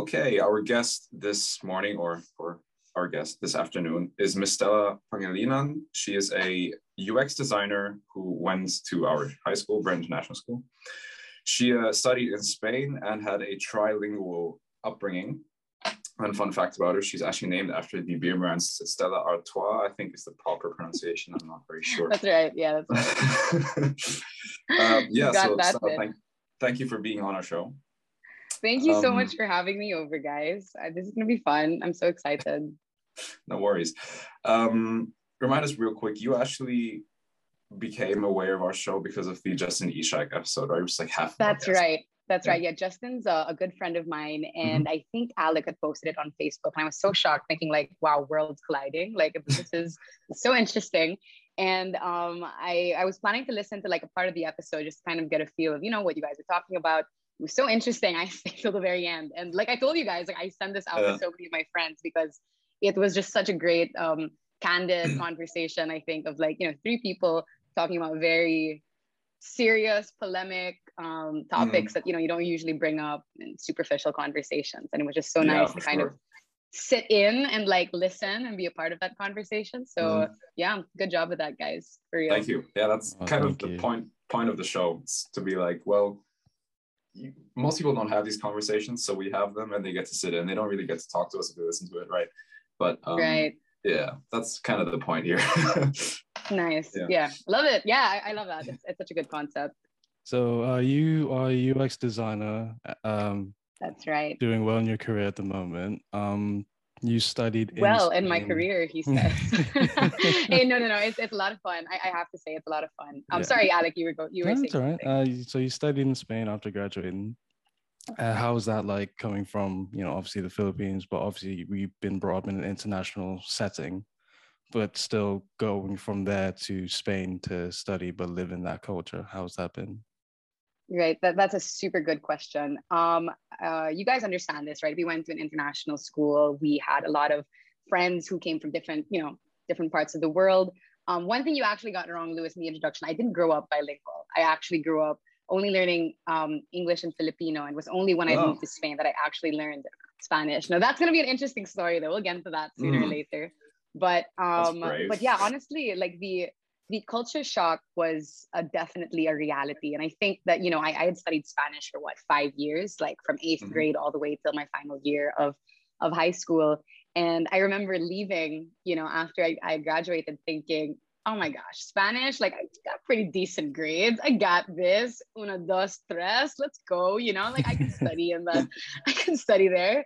Okay, our guest this morning, or for our guest this afternoon, is Miss Stella Pangilinan. She is a UX designer who went to our high school, Brent International School. She uh, studied in Spain and had a trilingual upbringing. And fun fact about her, she's actually named after the beer brand Stella Artois, I think is the proper pronunciation. I'm not very sure. That's right. Yeah, that's right. um, yeah, so Stella, thank, thank you for being on our show. Thank you um, so much for having me over, guys. Uh, this is going to be fun. I'm so excited. No worries. Um, remind us real quick, you actually became aware of our show because of the Justin Ishak episode, right? It was like half. That's right. That's yeah. right. Yeah, Justin's a, a, good friend of mine, and mm-hmm. I think Alec had posted it on Facebook, and I was so shocked, thinking like, "Wow, worlds colliding! Like this is so interesting." And um, I I was planning to listen to like a part of the episode, just to kind of get a feel of you know what you guys are talking about. It was so interesting. I stayed till the very end, and like I told you guys, like I sent this out yeah. to so many of my friends because it was just such a great, um, candid conversation. I think of like you know three people talking about very serious polemic um, topics mm. that you know you don't usually bring up in superficial conversations and it was just so yeah, nice to kind sure. of sit in and like listen and be a part of that conversation so mm. yeah good job with that guys for real thank you yeah that's oh, kind of the you. point point of the show it's to be like well you, most people don't have these conversations so we have them and they get to sit in. They don't really get to talk to us if they listen to it right? But um, right. yeah that's kind of the point here. Nice. Yeah. yeah. love it. Yeah I, I love that. It's, it's, such a good concept. So uh, you are a ux designer um, that's right. doing well in your career at the moment. Um, you studied well in, in my career he says hey no no no it's, it's a lot of fun. I, I have to say it's a lot of fun. I'm yeah. sorry alec you were go you were that's all right. uh, so you studied in spain after graduating. Uh, how was that like coming from, you know, obviously the Philippines, but obviously we've been brought up in an international setting, but still going from there to Spain to study, but live in that culture. How's that been? Right, that, that's a super good question. Um, uh, you guys understand this, right? We went to an international school. We had a lot of friends who came from different, you know, different parts of the world. Um, one thing you actually got wrong, Lewis, in the introduction, I didn't grow up bilingual. I actually grew up only learning um, English and Filipino, and it was only when I oh. moved to Spain that I actually learned Spanish. Now that's going to be an interesting story, though. We'll get into that sooner mm. or later. But um, but yeah, honestly, like the the culture shock was uh, definitely a reality, and I think that you know I, I had studied Spanish for what five years, like from 8th mm-hmm. grade all the way till my final year of of high school. And I remember leaving, you know, after I, I graduated, thinking, oh my gosh, Spanish, like I got pretty decent grades. I got this. Una, dos, tres. Let's go. You know, like I can study in the, I can study there.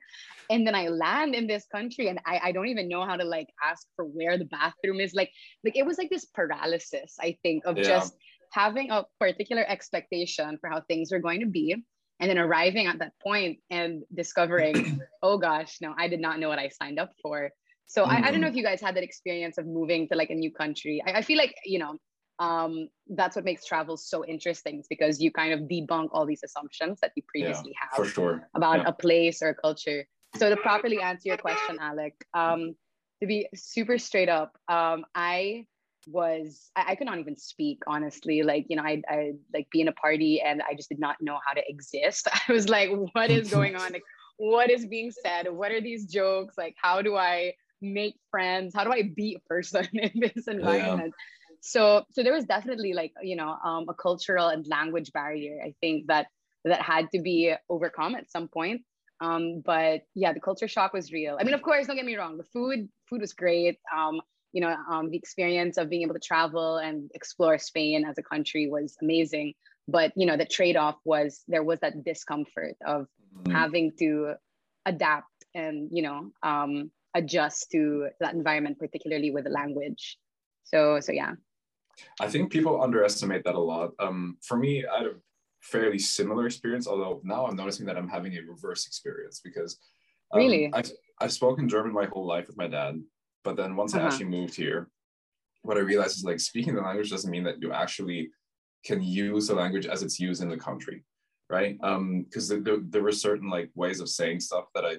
And then I land in this country and I, I don't even know how to like ask for where the bathroom is. Like, like it was like this paralysis, I think, of yeah. just having a particular expectation for how things were going to be. And then arriving at that point and discovering, oh gosh, no, I did not know what I signed up for so mm-hmm. I, I don't know mm-hmm. if you guys had that experience of moving to like a new country. I, I feel like, you know, um, that's what makes travel so interesting because you kind of debunk all these assumptions that you previously yeah, have for sure. about yeah. a place or a culture. So to properly answer your question, Alec, um, to be super straight up, um, I was I, I, could not even speak honestly. Like you know, I I like be in a party and I just did not know how to exist. I was like, what is going on? Like, what is being said? What are these jokes? Like, how do I make friends? How do I be a person in this environment? Yeah. So, so there was definitely like you know um, a cultural and language barrier. I think that that had to be overcome at some point. Um, but yeah, the culture shock was real. I mean, of course, don't get me wrong. The food, food was great. Um, you know, um, the experience of being able to travel and explore Spain as a country was amazing. But you know, the trade-off was there was that discomfort of mm-hmm. having to adapt and you know um, adjust to that environment, particularly with the language. So, so yeah. I think people underestimate that a lot. Um, for me, I had a fairly similar experience, although now I'm noticing that I'm having a reverse experience because um, really I've, I've spoken German my whole life with my dad, but then once uh-huh. I actually moved here, what I realized is like speaking the language doesn't mean that you actually can use the language as it's used in the country, right? Because um, there, there were certain like ways of saying stuff that I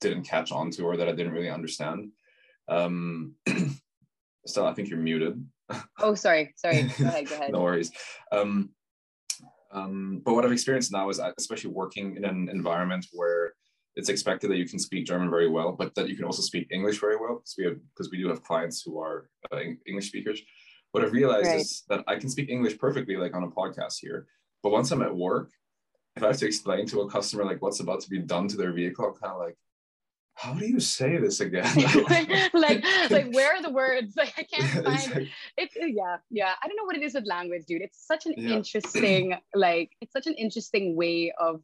didn't catch on to or that I didn't really understand. Um, still, I think you're muted. Oh, sorry, sorry. Go ahead, go ahead. no worries. Um, um, but what I've experienced now is, uh, especially working in an environment where it's expected that you can speak German very well, but that you can also speak English very well because we have because we do have clients who are uh, English speakers. What I've realized right. is that I can speak English perfectly, like on a podcast here. But once I'm at work, if I have to explain to a customer like what's about to be done to their vehicle, I'm kind of like, how do you say this again? like, like, like, where are the words? Like, I can't find exactly. it. Yeah, yeah. I don't know what it is with language, dude. It's such an yeah. interesting, like, it's such an interesting way of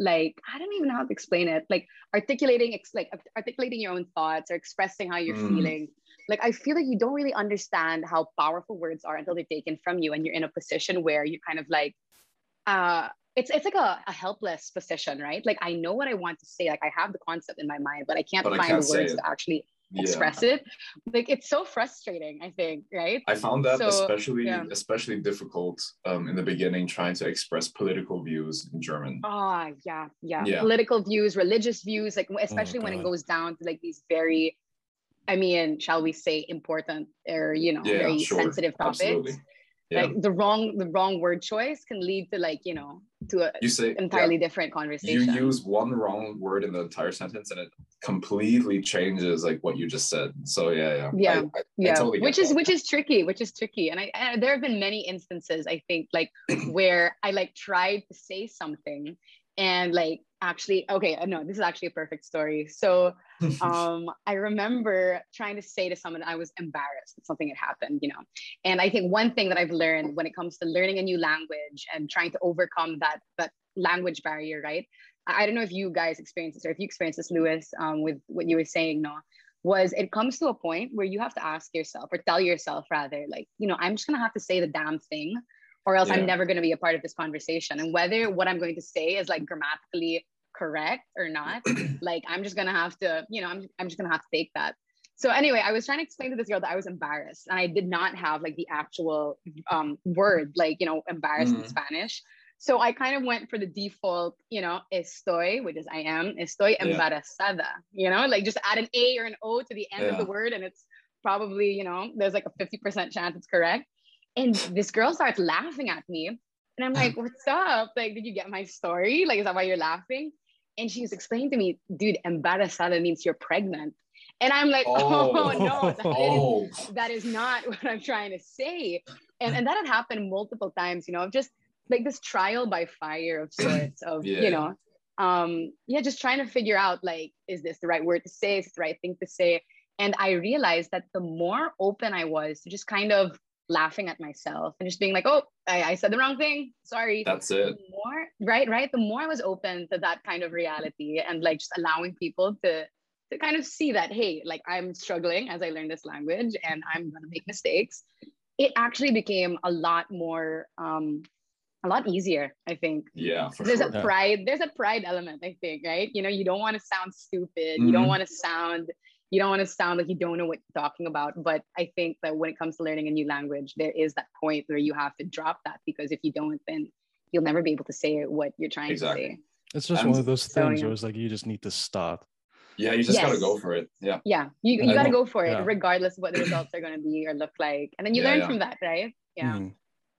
like I don't even know how to explain it. Like articulating, like articulating your own thoughts or expressing how you're mm. feeling. Like I feel like you don't really understand how powerful words are until they're taken from you, and you're in a position where you kind of like, uh, it's it's like a, a helpless position, right? Like I know what I want to say, like I have the concept in my mind, but I can't but find I can't the words to actually yeah. express it. Like it's so frustrating i think right? I found that so, especially yeah. especially difficult um, in the beginning trying to express political views in german. Ah oh, yeah, yeah, yeah. Political views religious views like especially oh, when it goes down to like these very i mean shall we say important or you know very sure. sensitive topics. Absolutely yeah. like the wrong the wrong word choice can lead to like you know to a you say entirely yeah, different conversation. You use one wrong word in the entire sentence and it completely changes like what you just said. So yeah yeah. Yeah. I, I, yeah. I totally which is that. which is tricky which is tricky. And I, and there have been many instances i think like where i like tried to say something and like actually okay uh, no this is actually a perfect story. So um i remember trying to say to someone i was embarrassed that something had happened you know. And i think one thing that i've learned when it comes to learning a new language and trying to overcome that that language barrier right? I, I don't know if you guys experience this or if you experience this lewis um, with what you were saying no was it comes to a point where you have to ask yourself or tell yourself rather like you know i'm just gonna have to say the damn thing or else yeah. I'm never going to be a part of this conversation. And whether what I'm going to say is like grammatically correct or not, like I'm just going to have to, you know, I'm, I'm just going to have to take that. So anyway, I was trying to explain to this girl that I was embarrassed and I did not have like the actual um, word, like, you know, embarrassed mm. in Spanish. So I kind of went for the default, you know, estoy, which is I am, estoy yeah. embarazada, you know, like just add an A or an O to the end yeah. of the word and it's probably, you know, there's like a 50% chance it's correct. And this girl starts laughing at me. And I'm like, what's up? Like, did you get my story? Like, is that why you're laughing? And she's explaining to me, dude, embarazada means you're pregnant. And I'm like, oh, oh no, that, oh. Is, that is not what I'm trying to say. And, and that had happened multiple times, you know, just like this trial by fire of sorts of, yeah. you know, um, yeah, just trying to figure out like, is this the right word to say? Is this the right thing to say? And I realized that the more open I was to just kind of laughing at myself and just being like, oh, I, I said the wrong thing. Sorry. That's it. The more, right, right. The more I was open to that kind of reality and like just allowing people to to kind of see that, hey, like I'm struggling as I learn this language and I'm gonna make mistakes. It actually became a lot more um a lot easier, I think. Yeah. there's sure. a pride, there's a pride element, I think, right? You know, you don't want to sound stupid, mm-hmm. you don't want to sound you don't want to sound like you don't know what you're talking about. But I think that when it comes to learning a new language, there is that point where you have to drop that because if you don't, then you'll never be able to say what you're trying exactly. to say. It's just and one of those things so, yeah. where it's like you just need to start. Yeah, you just yes. gotta go for it. Yeah. Yeah, you, you gotta go for it, yeah. regardless of what the results are gonna be or look like, and then you yeah, learn from that, right? Yeah. Mm-hmm.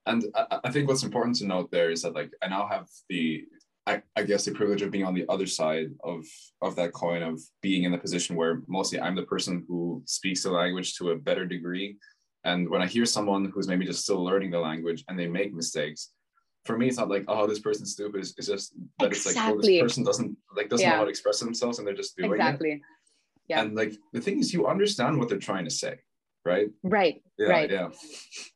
And I, I think what's important to note there is that like I now have the I, I guess the privilege of being on the other side of of that coin of being in the position where mostly I'm the person who speaks the language to a better degree. And when I hear someone who's maybe just still learning the language and they make mistakes, for me it's not like oh this person's stupid. It's, it's just that exactly. it's like oh this person doesn't like doesn't yeah. know how to express themselves and they're just doing it. exactly. it. Yeah. And like the thing is you understand what they're trying to say right right yeah, right yeah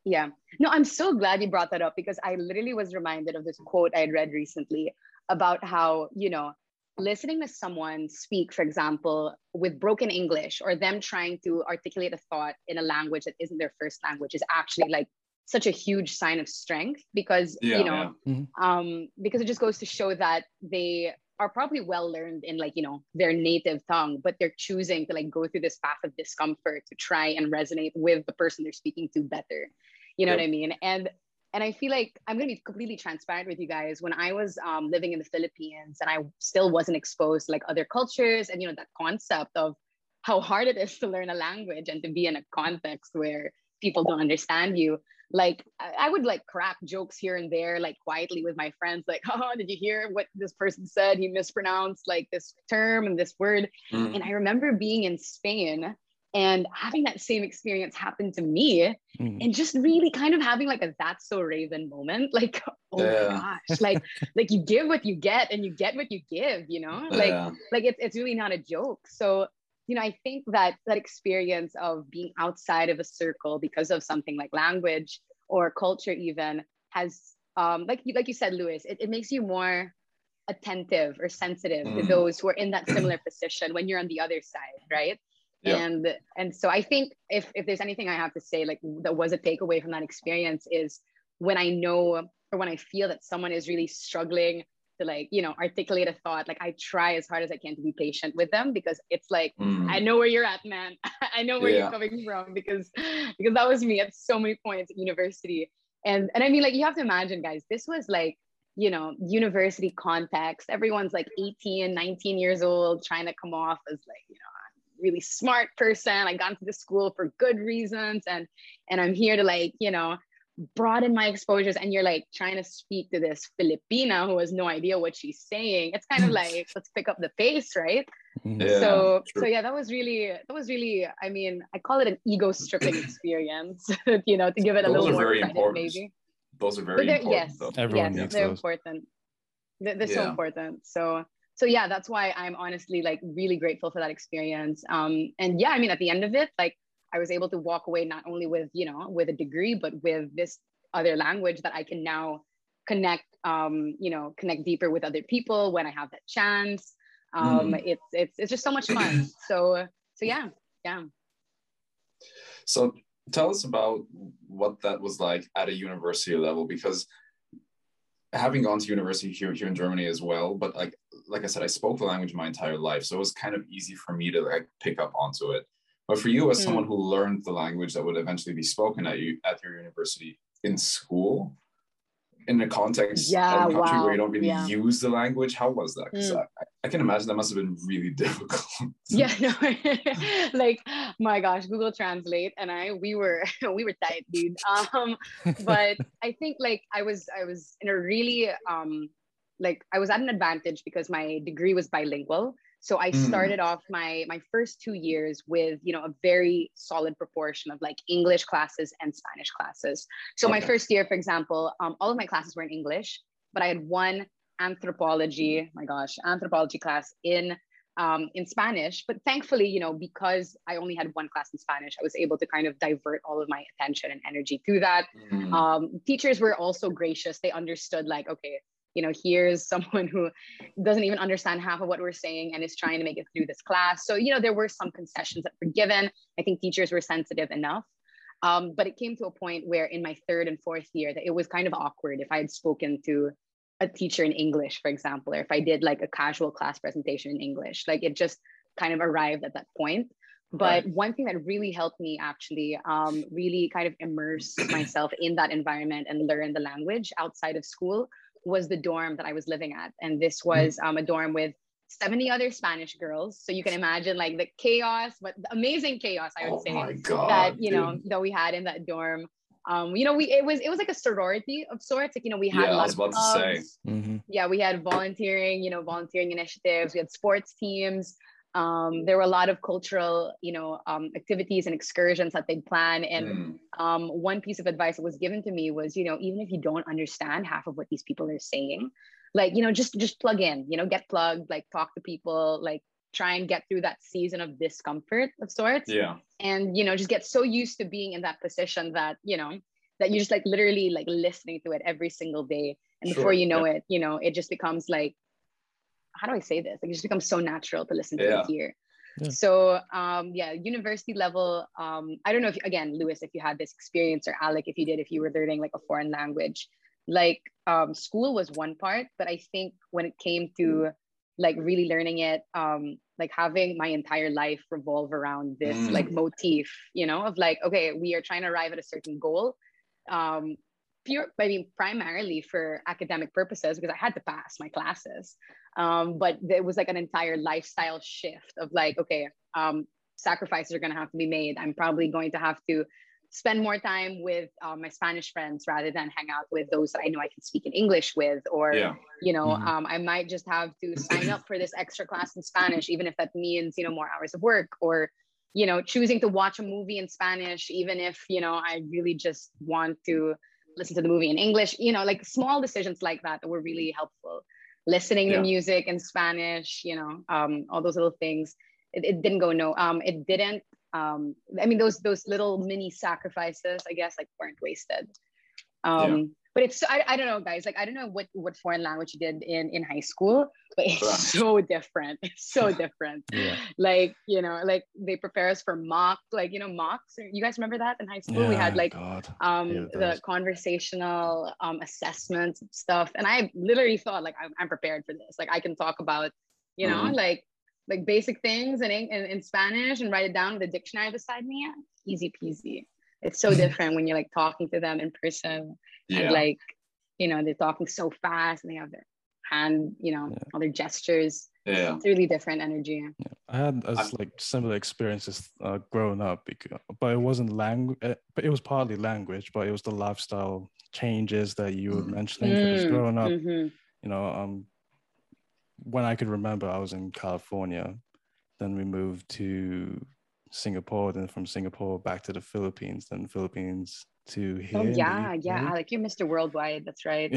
yeah no i'm so glad you brought that up because i literally was reminded of this quote i had read recently about how, you know, listening to someone speak, for example, with broken English or them trying to articulate a thought in a language that isn't their first language is actually like such a huge sign of strength because yeah, you know yeah. mm-hmm. um because it just goes to show that they are probably well learned in like you know their native tongue but they're choosing to like go through this path of discomfort to try and resonate with the person they're speaking to better you know yep. what i mean and and I feel like I'm going to be completely transparent with you guys. When I was um, living in the Philippines and I still wasn't exposed to like other cultures and, you know, that concept of how hard it is to learn a language and to be in a context where people don't understand you. like I would like crack jokes here and there, like quietly with my friends, like, oh, did you hear what this person said? He mispronounced like this term and this word. Mm. And I remember being in Spain and having that same experience happen to me mm. and just really kind of having like a that's so raven moment like oh yeah. my gosh like like you give what you get and you get what you give you know like yeah. like it's, it's really not a joke so you know i think that that experience of being outside of a circle because of something like language or culture even has um like like you said lewis it, it makes you more attentive or sensitive mm. to those who are in that similar position when you're on the other side right yeah. and and so i think if if there's anything i have to say like that was a takeaway from that experience is when i know or when i feel that someone is really struggling to like you know articulate a thought like i try as hard as i can to be patient with them because it's like mm. i know where you're at man i know where yeah. you're coming from because because that was me at so many points at university and and i mean like you have to imagine guys this was like you know university context everyone's like 18 19 years old trying to come off as like you know really smart person. I got into the school for good reasons and and I'm here to like, you know, broaden my exposures and you're like trying to speak to this Filipina who has no idea what she's saying. It's kind of like let's pick up the pace, right? Mm-hmm. Yeah, so true. so yeah, that was really that was really I mean, I call it an ego stripping experience, you know, to give it a those little more credit important. maybe. Those are very important. Yes, though. Everyone yes, they're those. important. They're, they're yeah. so important. So so yeah that's why i'm honestly like really grateful for that experience. Um and yeah i mean at the end of it like i was able to walk away not only with you know with a degree but with this other language that i can now connect um you know connect deeper with other people when i have that chance. Um mm. it's it's it's just so much fun. So so yeah yeah. So tell us about what that was like at a university level because having gone to university here here in Germany as well, but like like I said, I spoke the language my entire life, so it was kind of easy for me to like pick up onto it. But for you, as mm. someone who learned the language that would eventually be spoken at you at your university in school, in a context yeah, of a country wow. where you don't really yeah. use the language, how was that? Because mm. I, I, can imagine that must have been really difficult. yeah, no, like my gosh, Google Translate and I, we were we were tight, dude. Um, but I think like I was I was in a really um like I was at an advantage because my degree was bilingual. So I mm. started off my my first two years with you know a very solid proportion of like English classes and Spanish classes. So okay. my first year, for example, um, all of my classes were in English, but I had one anthropology, my gosh, anthropology class in um, in Spanish. But thankfully, you know, because I only had one class in Spanish, I was able to kind of divert all of my attention and energy to that. Mm. Um, teachers were also gracious. They understood, like, okay, you know here's someone who doesn't even understand half of what we're saying and is trying to make it through this class. So you know there were some concessions that were given. I think teachers were sensitive enough. Um, but it came to a point where in my third and fourth year that it was kind of awkward if i had spoken to a teacher in english for example or if i did like a casual class presentation in english. Like it just kind of arrived at that point. But right. one thing that really helped me actually um, really kind of immerse myself in that environment and learn the language outside of school was the dorm that I was living at. And this hmm. was um, a dorm with 70 other Spanish girls. So you can imagine like the chaos, but the amazing chaos, I would oh say, God, that, you dude. know, that we had in that dorm. Um, you know, we it was it was like a sorority of sorts. Like, you know, we had yeah, a lot I was about of clubs. to say. Mm-hmm. Yeah, we had volunteering, you know, volunteering initiatives, we had sports teams. Um, there were a lot of cultural, you know, um, activities and excursions that they'd plan. And mm. um, one piece of advice that was given to me was, you know, even if you don't understand half of what these people are saying, like, you know, just just plug in, you know, get plugged, like talk to people, like try and get through that season of discomfort of sorts. Yeah. And you know, just get so used to being in that position that you know that you're just like literally like listening to it every single day, and sure. before you know yeah. it, you know, it just becomes like how do I say this? Like it just becomes so natural to listen to yeah. it here. Yeah. So um, yeah, university level. Um, I don't know if again, Lewis, if you had this experience, or Alec, if you did, if you were learning like a foreign language, like um, school was one part, but I think when it came to like really learning it, um, like having my entire life revolve around this mm. like motif, you know, of like, okay, we are trying to arrive at a certain goal. Um, pure, I mean, primarily for academic purposes because I had to pass my classes. Um, but it was like an entire lifestyle shift of like, okay, um, sacrifices are going to have to be made. I'm probably going to have to spend more time with um, my Spanish friends rather than hang out with those that I know I can speak in English with, or Yeah. you know, Mhm. um, I might just have to sign up for this extra class in Spanish, even if that means you know more hours of work, or you know, choosing to watch a movie in Spanish, even if you know I really just want to listen to the movie in English. You know, like small decisions like that that were really helpful. Listening Yeah. to music in Spanish, you know, um, all those little things. It, it didn't go no. Um, it didn't um i mean those those little mini sacrifices i guess like weren't wasted um Yeah. But it's I, I don't know guys. Like i don't know what what foreign language you did in in high school but it's Right. so different. It's so different. Yeah. like you know like they prepare us for mock like you know mocks. You guys remember that in high school? We had like God. um the conversational um assessments stuff. And i literally thought like i'm, I'm prepared for this. Like i can talk about you know Mhm. like like basic things in, in in spanish and write it down with a dictionary beside me. Easy peasy. It's so different when you're like talking to them in person Yeah. and like you know they're talking so fast and they have their hand you know Yeah. all their gestures yeah. it's really different energy I had as like similar experiences uh, growing up, because, but it wasn't language. But it was partly language, but it was the lifestyle changes that you were mentioning. Because Mm, growing up, mhm. you know, um, when I could remember, I was in California. Then we moved to Singapore. Then from Singapore back to the Philippines. Then Philippines to here. oh yeah yeah. Alec, you're mr worldwide that's right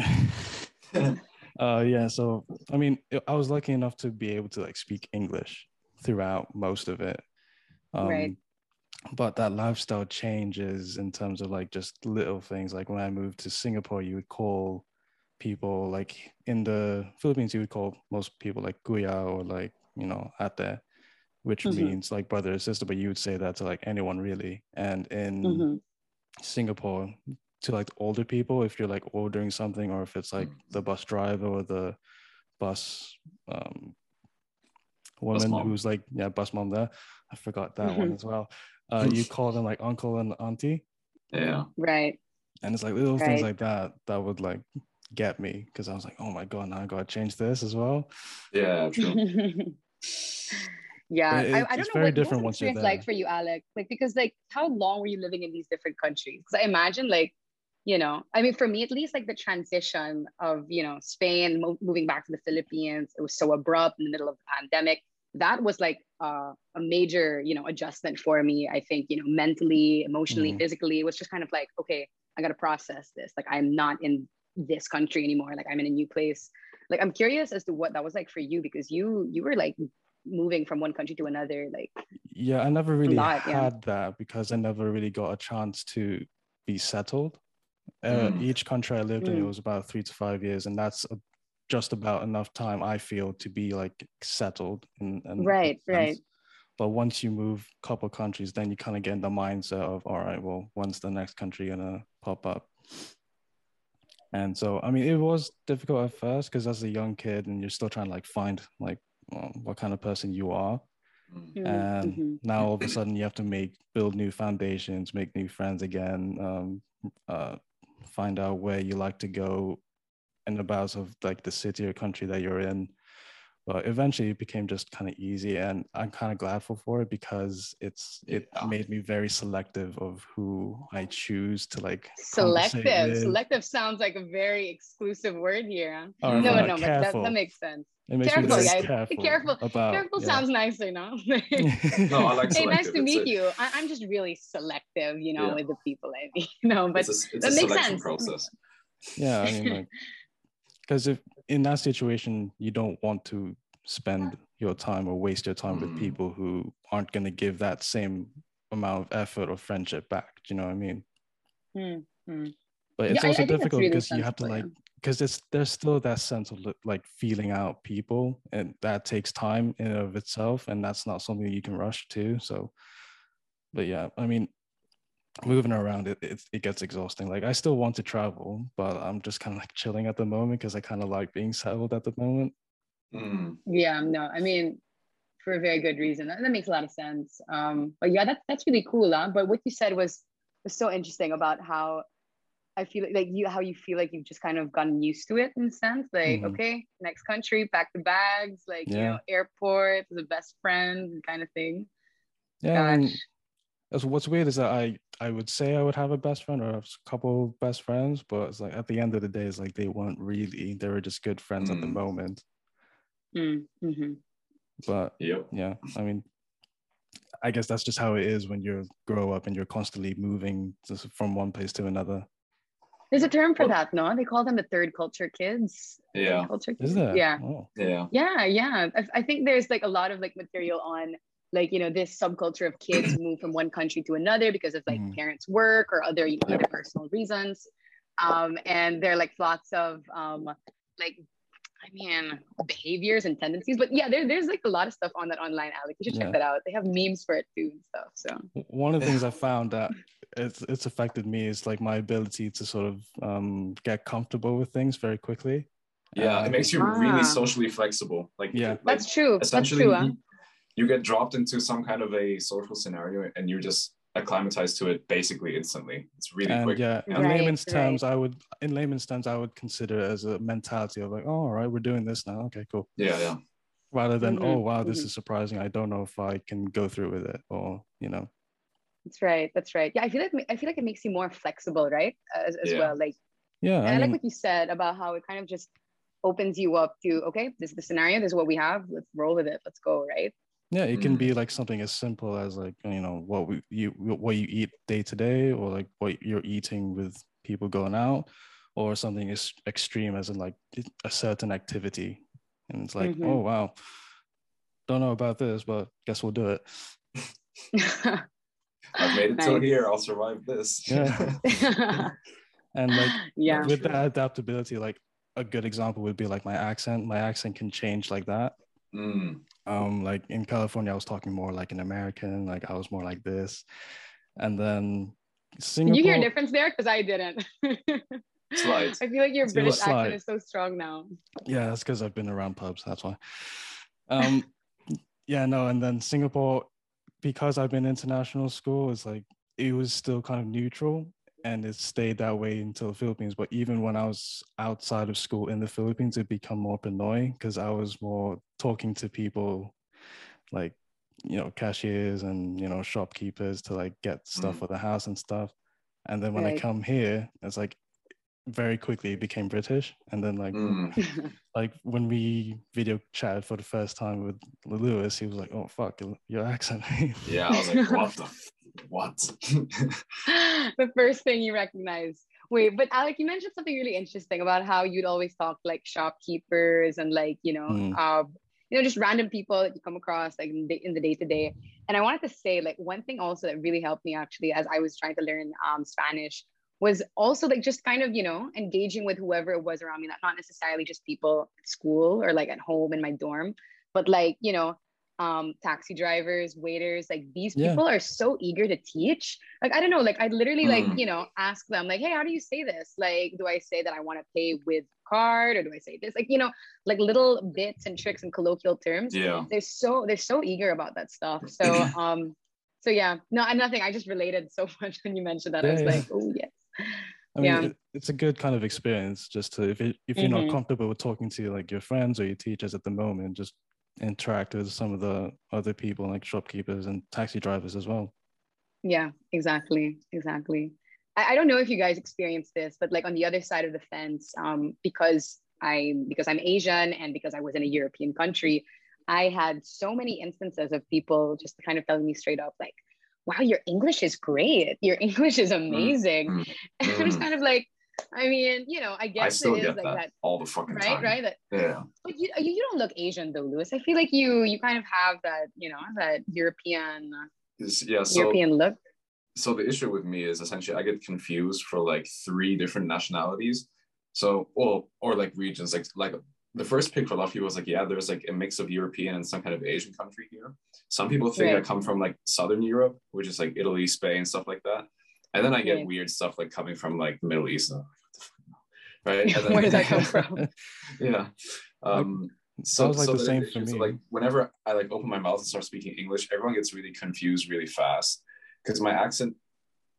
uh yeah so i mean i was lucky enough to be able to like speak english throughout most of it um Right. but that lifestyle changes in terms of like just little things like when i moved to singapore you would call people like in the philippines you would call most people like kuya or like you know ate which Mhm. means like brother or sister but you would say that to like anyone really and in Mhm. Singapore to like older people if you're like ordering something or if it's like the bus driver or the bus um woman mom. who's like yeah bus mom there I forgot that one Mhm. as well uh you call them like uncle and auntie Yeah. right and it's like little things like that that would like get me because I was like oh my god now I gotta change this as well Yeah. True. yeah, But I, it's- I don't know very what, different what was once like for you, Alec. Like because like how long were you living in these different countries? Because I imagine like you know, I mean, for me at least, like the transition of you know Spain mo- moving back to the Philippines, it was so abrupt in the middle of the pandemic. That was like uh, a major you know adjustment for me. I think you know mentally, emotionally, Mhm. physically, it was just kind of like okay, I got to process this. Like I'm not in this country anymore. Like I'm in a new place. Like I'm curious as to what that was like for you because you you were like moving from one country to another like yeah I never really lot, yeah. had that because I never really got a chance to be settled uh, Mm. each country I lived in, it Mm. was about three to five years, and that's a, just about enough time I feel to be like settled. In, in Right, sense. right. But once you move a couple countries, then you kind of get in the mindset of, all right, well, when's the next country gonna pop up? And so, I mean, it was difficult at first because as a young kid, and you're still trying to like find like what kind of person you are. Mm. Mm, and mhm. now all of a sudden you have to make build new foundations make new friends again um, uh, find out where you like to go and about of like the city or country that you're in. But eventually it became just kind of easy and i'm kind of gladful for it because it's it Yeah. made me very selective of who i choose to like selective. selective sounds like a very exclusive word here Or if no I'm no but that, that makes sense it makes careful, me very yeah. careful, Careful- about careful yeah. sounds nicer no No, I like hey nice to meet a- you I, i'm just really selective you know Yeah. with the people i meet you know but it's a, it's that a makes selection sense. process. yeah i mean like because if in that situation you don't want to spend your time or waste your time with Mm. people who aren't going to give that same amount of effort or friendship back do you know what i mean Hmm, hmm. but Yeah, it's I- I also think that's difficult really because you have to sensible, like because it's there's still that sense of like feeling out people and that takes time in and of itself and that's not something you can rush to so but yeah i mean moving around it it, it gets exhausting like i still want to travel but i'm just kind of like chilling at the moment because i kind of like being settled at the moment Mm. Yeah, no, I mean, for a very good reason. That, that makes a lot of sense. Um, but yeah, that's that's really cool, huh? But what you said was was so interesting about how I feel like, like you how you feel like you've just kind of gotten used to it in a sense. Like, Mhm. okay, next country, pack the bags, like you know, airport, the best friend kind of thing. yeah I mean, That's what's weird is that I I would say I would have a best friend or a couple best friends, but it's like at the end of the day, it's like they weren't really. They were just good friends at the Mm. moment. Mm-hmm. But Yep. yeah, I mean, I guess that's just how it is when you grow up and you're constantly moving just from one place to another. There's a term for Well- that, no? They call them the third culture kids. Third Yeah. Culture Is kids. there? Yeah. Oh. Yeah. Yeah, yeah. I, I think there's like a lot of like material on like you know this subculture of kids move from one country to another because of like Mhm. parents' work or other you know, Yep. other personal reasons. Um, and there are like lots of um like I mean behaviors and tendencies. But yeah, there, there's like a lot of stuff on that online, Alec. You should check Yeah. that out. They have memes for it too and stuff. So One of the things I found that it's it's affected me is like my ability to sort of um, get comfortable with things very quickly. Yeah. Uh, It makes you Ah. really socially flexible. Like Yeah. like, that's true. That's true. Huh? you, you get dropped into some kind of a social scenario and you're just acclimatized to it basically instantly. It's really and quick. yeah, in Right, layman's right. terms, I would in layman's terms, I would consider it as a mentality of like, oh, all right, we're doing this now. Okay, cool. Yeah, yeah. Rather than, Mhm, oh wow, this mhm. is surprising. I don't know if I can go through with it, or you know, That's right. That's right. Yeah, I feel like I feel like it makes you more flexible, right? As, as Yeah. well. Like yeah. and I, I like what you said about how it kind of just opens you up to okay, this is the scenario, this is what we have, let's roll with it, let's go, right? yeah, it can Mm. be like something as simple as like you know what we you what you eat day to day, or like what you're eating with people going out, or something as extreme as in like a certain activity, and it's like, Mhm. oh wow, don't know about this, but guess we'll do it. I've made it till here. I'll survive this. Yeah. And like yeah. with True. that adaptability, like a good example would be like my accent. My accent can change like that. Mm, Um, like in California, I was talking more like an American, like I was more like this. And then Did Singapore. you hear a difference there? Because I didn't. Slight. I feel like your It's British slight. accent is so strong now. Yeah, that's because I've been around pubs. That's why. Um, yeah, no, and then Singapore, because I've been international school, it's like it was still kind of neutral, and it stayed that way until the Philippines. But even when I was outside of school in the Philippines, it become more annoying because I was more talking to people, like you know, cashiers and you know, shopkeepers to like get stuff Mm. for the house and stuff. And then when I come here, it's like very quickly it became British, and then like mm. like when we video chatted for the first time with Lewis, he was like, "Oh fuck, your- your accent." Yeah, I was like, what the f- what? the first thing you recognize. Wait, but Alec, you mentioned something really interesting about how you'd always talk like shopkeepers and like you know, Mm. um, you know, just random people that you come across like in the, in the day to day. And I wanted to say like one thing also that really helped me actually as I was trying to learn um, Spanish was also like just kind of you know engaging with whoever it was around me, not not necessarily just people at school or like at home in my dorm, but like you know um taxi drivers waiters like these Yeah. people are so eager to teach like i don't know like i literally like Mm. you know ask them like hey how do you say this like do i say that i want to pay with card or do i say this like you know like little bits and tricks and colloquial terms yeah. they're so they're so eager about that stuff so um so yeah no and nothing i just related so much when you mentioned that i was yeah. like oh yes I mean, Yeah. it, it's a good kind of experience just to if it, if you're Mhm. not comfortable with talking to like your friends or your teachers at the moment, just interact with some of the other people like shopkeepers and taxi drivers as well. Yeah, exactly, exactly. I, I don't know if you guys experience this, but like on the other side of the fence, um, because I because I'm Asian and because I was in a European country, I had so many instances of people just kind of telling me straight up, like, "Wow, your English is great. Your English is amazing." mm, And I'm just mm. kind of like, I mean, you know, I I guess still it is get like that, that, all the fucking right? time. Right? That, Yeah. but you, you don't look Asian though, Lewis. I feel like you you kind of have that, you know, that European yeah. So European look. so the issue with me is essentially I get confused for like three different nationalities. So or or like regions. Like like the first pick for a lot of people was like, yeah, there's like a mix of European and some kind of Asian country here. Some people think I come from like Southern Europe, which is like Italy, Spain, and stuff like that. And then I get Right. weird stuff like coming from like the Middle East. like, what the fuck? Right? Then- Where does that come from? yeah. Um, so Sounds like so the the same issue for is, me. Like whenever I like open my mouth and start speaking English, everyone gets really confused really fast because my accent,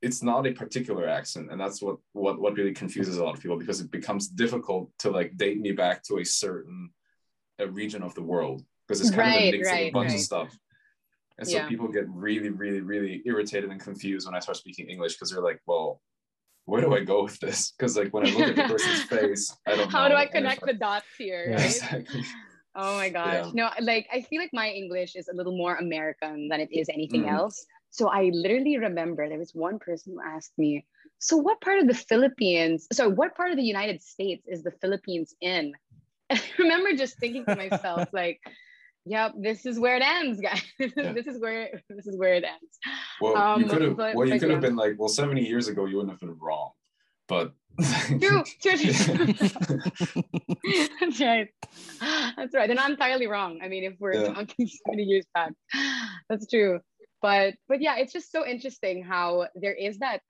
it's not a particular accent, and that's what what what really confuses a lot of people because it becomes difficult to like date me back to a certain a region of the world because it's kind of a mix of a bunch right. of stuff. And so Yeah. people get really, really, really irritated and confused when I start speaking English because they're like, well, where do I go with this? Because like when I look at the person's face, I don't How know. do I And if connect the dots here, Yeah. right? Exactly. Oh my gosh. No, like I feel like my English is a little more American than it is anything Mm. else. So I literally remember there was one person who asked me, So what part of the Philippines, so what part of the United States is the Philippines in? And I remember just thinking to myself, like, yep, this is where it ends, guys. Yeah. this is where this is where it ends. Well, you Um, could have. Well, you could have been like, well, seventy years ago, you wouldn't have been wrong, but. True, true, true. That's right. That's right. They're not entirely wrong. I mean, if we're Yeah. talking so many years back, that's true. But but yeah, it's just so interesting how there is that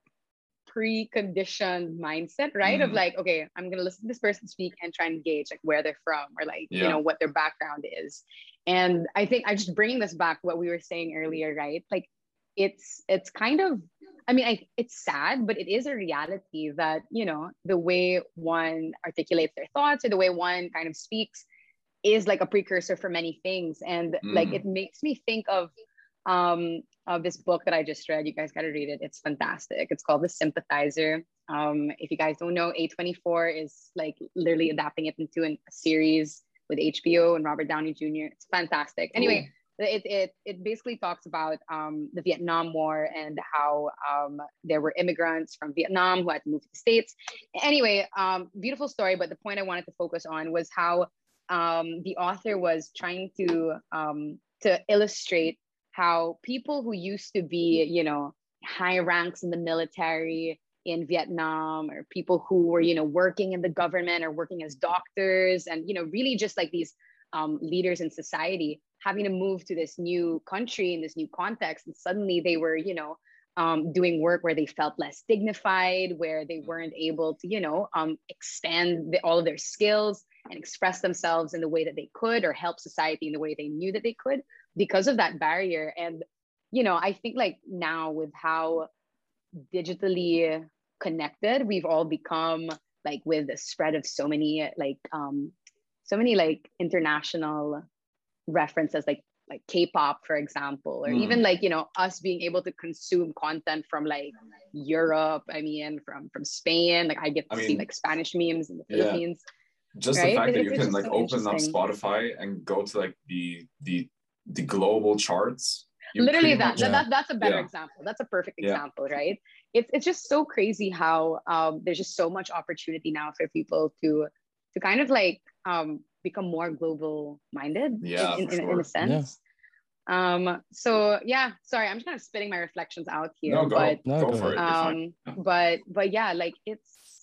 preconditioned mindset, right? Of Mhm. like, okay, I'm gonna listen to this person speak and try and gauge like where they're from or like you know what their background is. And I think I just bringing this back what we were saying earlier, right? Like it's it's kind of I mean, I, it's sad, but it is a reality that, you know, the way one articulates their thoughts or the way one kind of speaks is like a precursor for many things. And like Mm. it makes me think of um of this book that I just read. You guys gotta read it. It's fantastic. It's called The Sympathizer. Um, if you guys don't know, A24 is like literally adapting it into an, a series with HBO and Robert Downey Jr. It's fantastic. Anyway, it, it, it basically talks about um, the Vietnam War and how um, there were immigrants from Vietnam who had to move to the States. Anyway, um, beautiful story, but the point I wanted to focus on was how um, the author was trying to um, to illustrate how people who used to be, you know, high ranks in the military in Vietnam or people who were, you know, working in the government or working as doctors and, you know, really just like these um, leaders in society having to move to this new country in this new context and suddenly they were you know um, doing work where they felt less dignified where they weren't able to you know um, expand the, all of their skills and express themselves in the way that they could or help society in the way they knew that they could because of that barrier and you know i think like now with how digitally connected we've all become like with the spread of so many like um so many like international references like like K-pop, for example, or Mm. even like you know us being able to consume content from like Europe. I mean, from from Spain. Like I get to I see mean, like Spanish memes in the yeah. Just Right? the fact that you can like so open up. Spotify and go to like the the the global charts. Literally that. much- that, that that's a better Yeah. example. That's a perfect Yeah. example, right? It's it's just so crazy how um, there's just so much opportunity now for people to to kind of like um, become more global minded Yeah, in, for in, in a sense. Um, so yeah, sorry, I'm just kind of spitting my reflections out here. No, go but No, go go for it. ahead. You're fine. um but but yeah like it's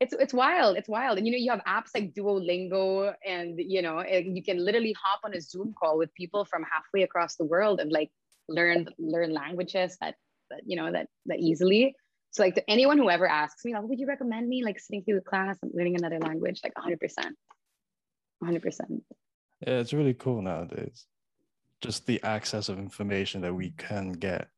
it's it's wild it's wild. And you know you have apps like duolingo and you know you can literally hop on a zoom call with people from halfway across the world and like learn learn languages that, that you know that that easily. So like to anyone who ever asks me like would you recommend me like sitting through a class and learning another language? Like 100% 100% Yeah, it's really cool nowadays. Just the access of information that we can get.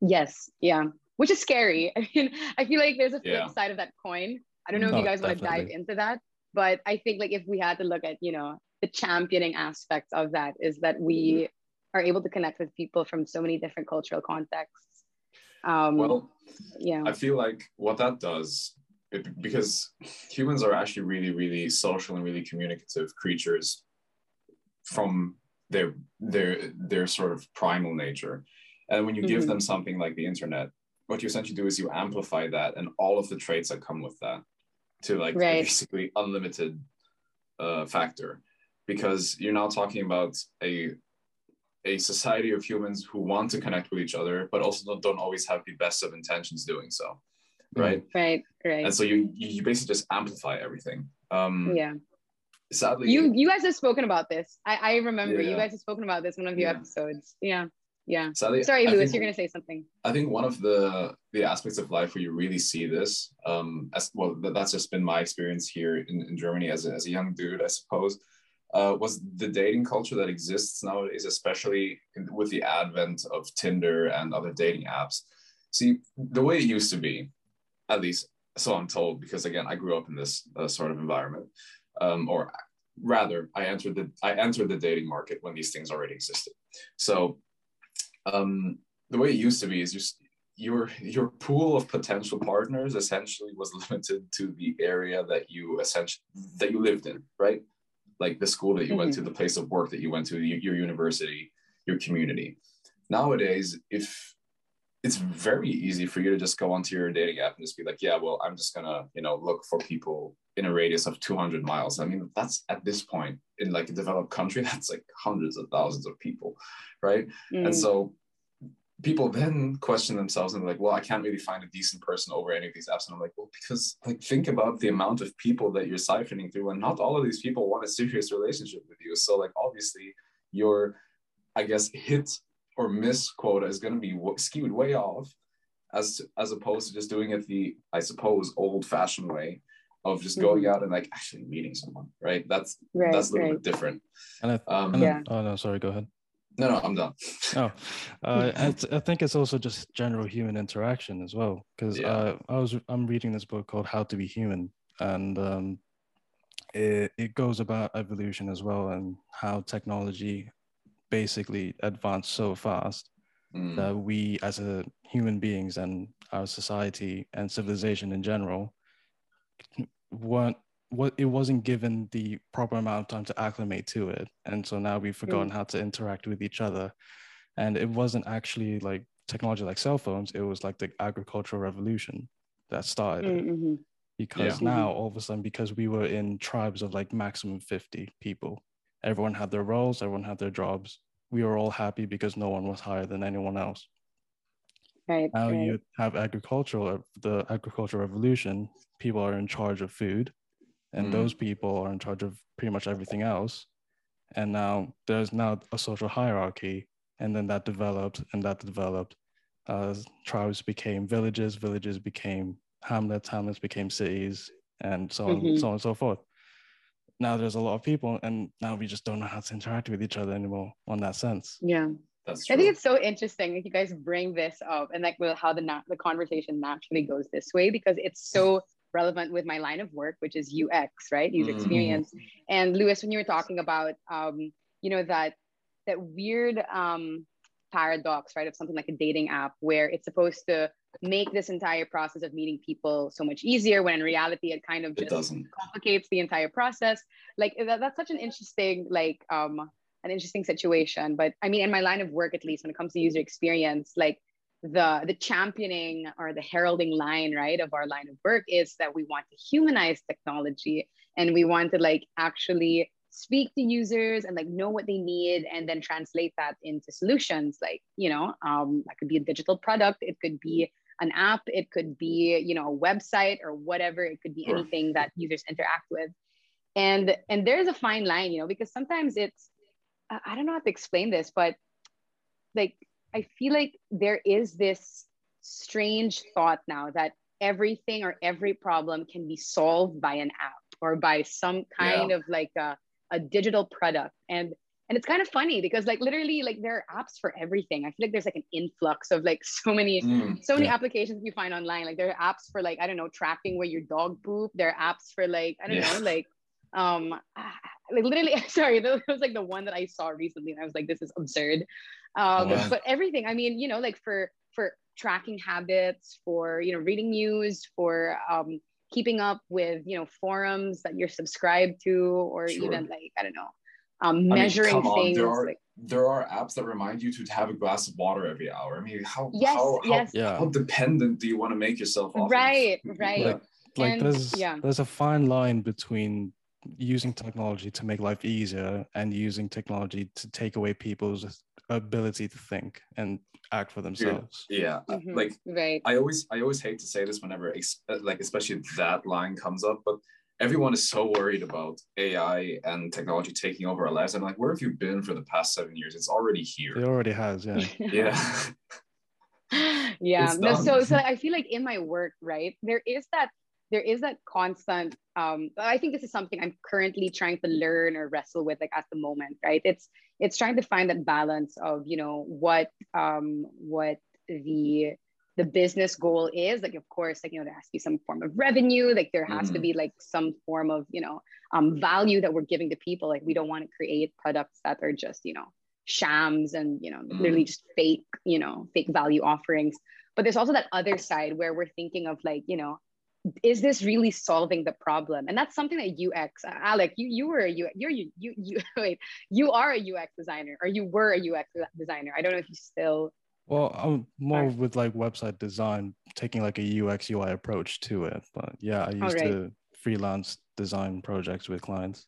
yes yeah. Which is scary. I mean i feel like there's a flip Yeah. side of that coin i don't know if Oh, you guys want to dive into that but i think like if we had to look at you know the championing aspects of that is that we are able to connect with people from so many different cultural contexts um Well, yeah I feel like what that does, it, because humans are actually really, really social and really communicative creatures from their their their sort of primal nature. And when you give Mhm. them something like the internet, what you essentially do is you amplify that and all of the traits that come with that to like Right. basically unlimited uh, factor, because you're now talking about a a society of humans who want to connect with each other, but also don't, don't always have the best of intentions doing so, right? right right. And so you you you basically just amplify everything. Um, yeah. Sadly, you you guys have spoken about this. I i remember you guys have spoken about this in one of your Yeah. episodes. Yeah yeah sorry lewis think- you're gonna say something I think one of the the aspects of life where you really see this, um, as well, th- that's just been my experience here in, in Germany as a, as a young dude, I suppose, uh, was the dating culture that exists nowadays, especially in, with the advent of Tinder and other dating apps. See, the way it used to be, at least so I'm told, because again, I grew up in this uh, sort of environment, um, or rather, I entered the I entered the dating market when these things already existed. So um, the way it used to be is just your your pool of potential partners essentially was limited to the area that you essentially that you lived in, right? Like the school that you mm-hmm. went to, the place of work that you went to, your university, your community. Nowadays, if it's very easy for you to just go onto your dating app and just be like, yeah, well, I'm just gonna, you know, look for people in a radius of 200 miles. I mean, that's at this point in like a developed country, that's like hundreds of thousands of people, right? Mm. And so people then question themselves and like, well, I can't really find a decent person over any of these apps. And I'm like, well, because like think about the amount of people that you're siphoning through, and not all of these people want a serious relationship with you. So like obviously your, I guess, hit or miss quota is going to be skewed way off as as opposed to just doing it the I suppose old fashioned way of just going mm-hmm. out and like actually meeting someone, right? That's right, that's a little right. bit different. And I, um, and yeah. oh no, sorry, go ahead. No, no, I'm done. oh, uh, I, I, think it's also just general human interaction as well. Because yeah. uh, I was I'm reading this book called How to Be Human, and um, it it goes about evolution as well and how technology basically advanced so fast mm. that we as a human beings and our society and civilization in general weren't what it wasn't given the proper amount of time to acclimate to it and so now we've forgotten mm. how to interact with each other and it wasn't actually like technology like cell phones it was like the agricultural revolution that started mm-hmm. because yeah. now all of a sudden because we were in tribes of like maximum 50 people everyone had their roles everyone had their jobs we were all happy because no one was higher than anyone else right now right. you have agricultural the agricultural revolution people are in charge of food and mm. those people are in charge of pretty much everything else and now there's now a social hierarchy and then that developed and that developed uh, tribes became villages villages became hamlets hamlets became cities and so on mm-hmm. so on and so forth now there's a lot of people and now we just don't know how to interact with each other anymore on that sense yeah that's true. I think it's so interesting that you guys bring this up and like well, how the na- the conversation naturally goes this way because it's so relevant with my line of work, which is UX, right? User mm-hmm. experience. And Louis, when you were talking about, um, you know, that that weird um, paradox, right, of something like a dating app where it's supposed to make this entire process of meeting people so much easier when in reality it kind of just complicates the entire process like that, that's such an interesting like um an interesting situation but i mean in my line of work at least when it comes to user experience like the the championing or the heralding line right of our line of work is that we want to humanize technology and we want to like actually speak to users and like know what they need and then translate that into solutions. Like you know um, that could be a digital product it could be an app it could be you know a website or whatever it could be anything that users interact with. And and there's a fine line you know because sometimes it's i don't know how to explain this but like I feel like there is this strange thought now that everything or every problem can be solved by an app or by some kind yeah. of like a, a digital product and and it's kind of funny because like literally like there are apps for everything i feel like there's like an influx of like so many mm, so many yeah. applications you find online like there are apps for like i don't know tracking where your dog poop there are apps for like i don't yeah. know like um like literally sorry that was like the one that i saw recently and i was like this is absurd um yeah. but everything i mean you know like for for tracking habits for you know reading news for um keeping up with you know forums that you're subscribed to or sure. even like i don't know um measuring I mean, things there are, like, there are apps that remind you to have a glass of water every hour i mean how yes, how, yes. how, yeah. how dependent do you want to make yourself right right like, like and, there's yeah. there's a fine line between using technology to make life easier and using technology to take away people's ability to think and act for themselves. yeah, yeah. Mm-hmm. like right. I always i always hate to say this whenever like especially that line comes up but everyone is so worried about ai and technology taking over our lives. I'm like where have you been for the past seven years? It's already here. It already has yeah. Yeah. Yeah no, so so i feel like in my work right there is that there is that constant um, i think this is something i'm currently trying to learn or wrestle with like at the moment right it's it's trying to find that balance of you know what um, what the the business goal is like of course like you know there has to be some form of revenue like there has mm. to mm-hmm. be like some form of you know um, value that we're giving to people like we don't want to create products that are just you know shams and you know mm. literally just fake you know fake value offerings but there's also that other side where we're thinking of like you know is this really solving the problem and that's something that ux alec you you were a ux you're you you, you wait you are a ux designer or you were a ux designer i don't know if you still well i'm more are. with like website design taking like a ux ui approach to it but yeah i used right. to freelance design projects with clients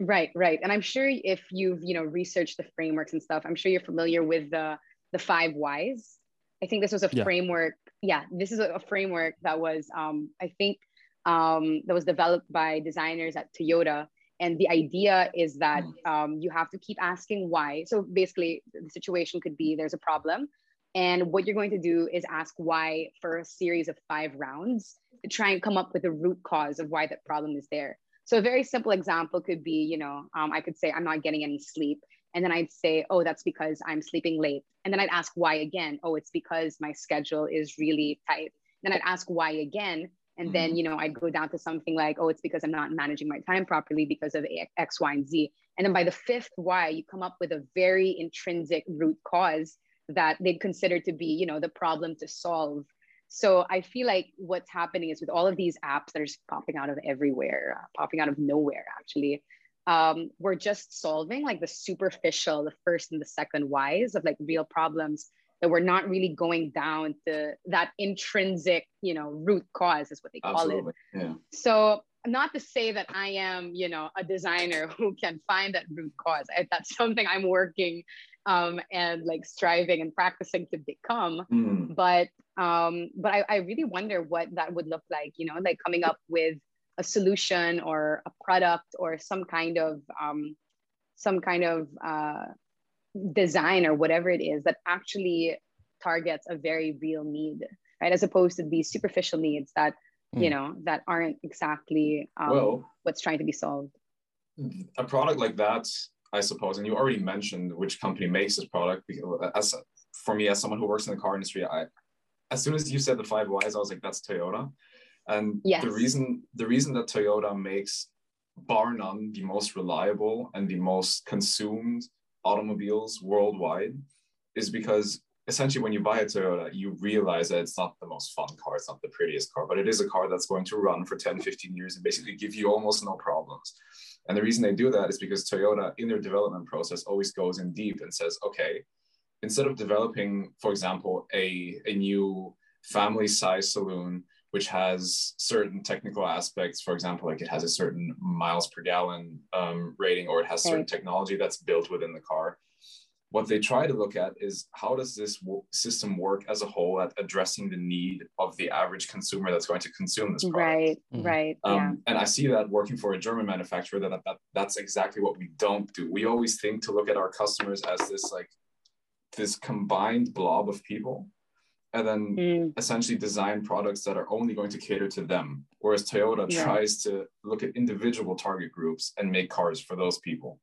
right right and i'm sure if you've you know researched the frameworks and stuff i'm sure you're familiar with the the five whys i think this was a yeah. framework yeah, this is a, framework that was, um, I think, um, that was developed by designers at Toyota. And the idea is that hmm. um, you have to keep asking why. So basically, the situation could be there's a problem. And what you're going to do is ask why for a series of five rounds to try and come up with the root cause of why that problem is there. So a very simple example could be, you know, um, I could say I'm not getting any sleep. And then I'd say, oh, that's because I'm sleeping late. And then I'd ask why again. Oh, it's because my schedule is really tight. Then I'd ask why again. And mm-hmm. then, you know, I'd go down to something like, oh, it's because I'm not managing my time properly because of X, Y, and Z. And then by the fifth why, you come up with a very intrinsic root cause that they'd consider to be, you know, the problem to solve. So I feel like what's happening is with all of these apps that are just popping out of everywhere, uh, popping out of nowhere, actually, um, we're just solving like the superficial, the first and the second whys of like real problems that we're not really going down to that intrinsic, you know, root cause is what they call Absolutely. it. Yeah. So not to say that I am, you know, a designer who can find that root cause. I, that's something I'm working um, and like striving and practicing to become. Mm. But um, but I, I really wonder what that would look like, you know, like coming up with a solution or a product or some kind of um, some kind of uh, design or whatever it is that actually targets a very real need right? As opposed to these superficial needs that mm. you know that aren't exactly um, well, what's trying to be solved. a product like that i suppose and you already mentioned which company makes this product as for me as someone who works in the car industry i as soon as you said the five whys i was like that's toyota and yes. the reason the reason that Toyota makes bar none the most reliable and the most consumed automobiles worldwide is because essentially when you buy a Toyota, you realize that it's not the most fun car, it's not the prettiest car, but it is a car that's going to run for 10, 15 years and basically give you almost no problems. And the reason they do that is because Toyota, in their development process, always goes in deep and says, okay, instead of developing, for example, a, a new family size saloon which has certain technical aspects. For example, like it has a certain miles per gallon um, rating, or it has certain technology that's built within the car. What they try to look at is how does this w- system work as a whole at addressing the need of the average consumer that's going to consume this product. Right, mm-hmm. right. Um, yeah. And I see that working for a German manufacturer, that, that that's exactly what we don't do. We always think to look at our customers as this like this combined blob of people and then mm. essentially design products that are only going to cater to them. Whereas Toyota yeah. tries to look at individual target groups and make cars for those people.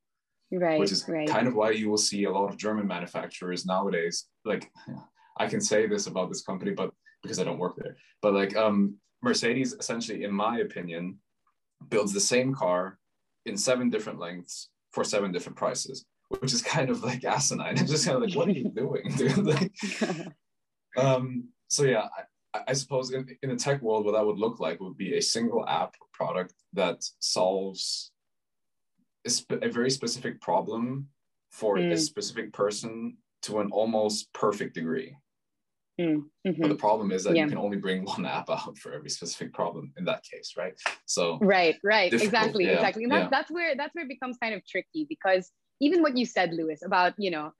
Right. Which is right. kind of why you will see a lot of German manufacturers nowadays. Like, I can say this about this company, but because I don't work there, but like um, Mercedes, essentially, in my opinion, builds the same car in seven different lengths for seven different prices, which is kind of like asinine. I'm just kind of like, what are you doing, dude? like, um, so yeah, I, I suppose in, in the tech world, what that would look like would be a single app product that solves a, a very specific problem for mm. a specific person to an almost perfect degree. Mm, mm-hmm. But the problem is that yeah. you can only bring one app out for every specific problem in that case, right? So right, right, exactly, yeah. exactly. And that's yeah. that's where that's where it becomes kind of tricky because even what you said, Louis, about you know,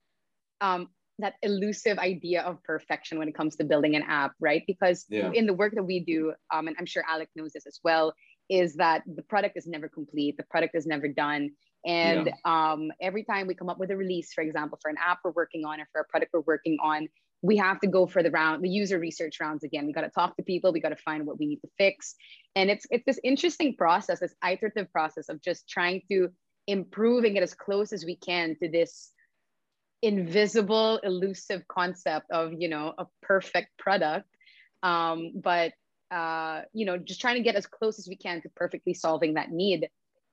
um, that elusive idea of perfection when it comes to building an app, right? Because yeah. in the work that we do, um, and I'm sure Alec knows this as well, is that the product is never complete, the product is never done. And yeah. um, every time we come up with a release, for example, for an app we're working on or for a product we're working on, we have to go for the round, the user research rounds again. We got to talk to people, we got to find what we need to fix. And it's it's this interesting process, this iterative process of just trying to improve and get as close as we can to this invisible elusive concept of you know a perfect product um, but uh, you know just trying to get as close as we can to perfectly solving that need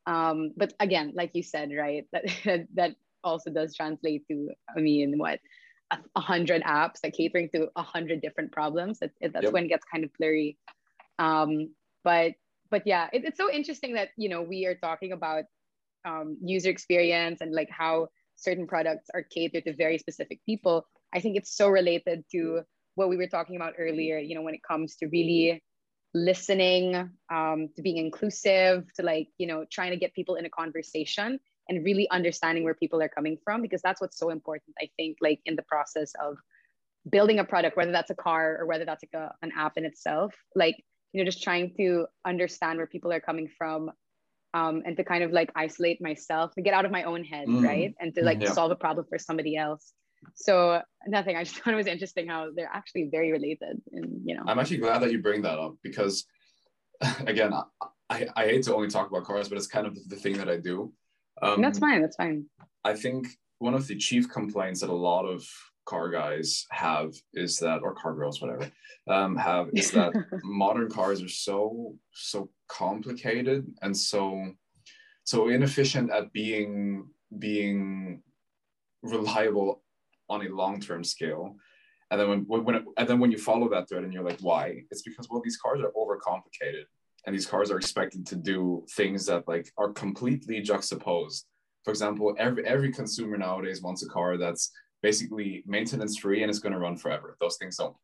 um, but again like you said right that that also does translate to, I mean, what, a hundred apps like catering to a hundred different problems. It, that's yep. when it gets kind of blurry. Um, but but yeah, it, it's so interesting that you know we are talking about um, user experience and like how certain products are catered to very specific people. I think it's so related to what we were talking about earlier. You know, when it comes to really listening, um, to being inclusive, to like you know trying to get people in a conversation and really understanding where people are coming from because that's what's so important i think like in the process of building a product whether that's a car or whether that's like a, an app in itself like you know just trying to understand where people are coming from um, and to kind of like isolate myself to get out of my own head mm. right and to like yeah. solve a problem for somebody else so nothing i just thought it was interesting how they're actually very related and you know i'm actually glad that you bring that up because again I, I hate to only talk about cars but it's kind of the thing that i do um, that's fine. That's fine. I think one of the chief complaints that a lot of car guys have is that, or car girls, whatever, um, have is that modern cars are so so complicated and so so inefficient at being being reliable on a long term scale. And then when, when it, and then when you follow that thread and you're like, why? It's because well, these cars are overcomplicated and these cars are expected to do things that like are completely juxtaposed for example every every consumer nowadays wants a car that's basically maintenance free and it's going to run forever those things don't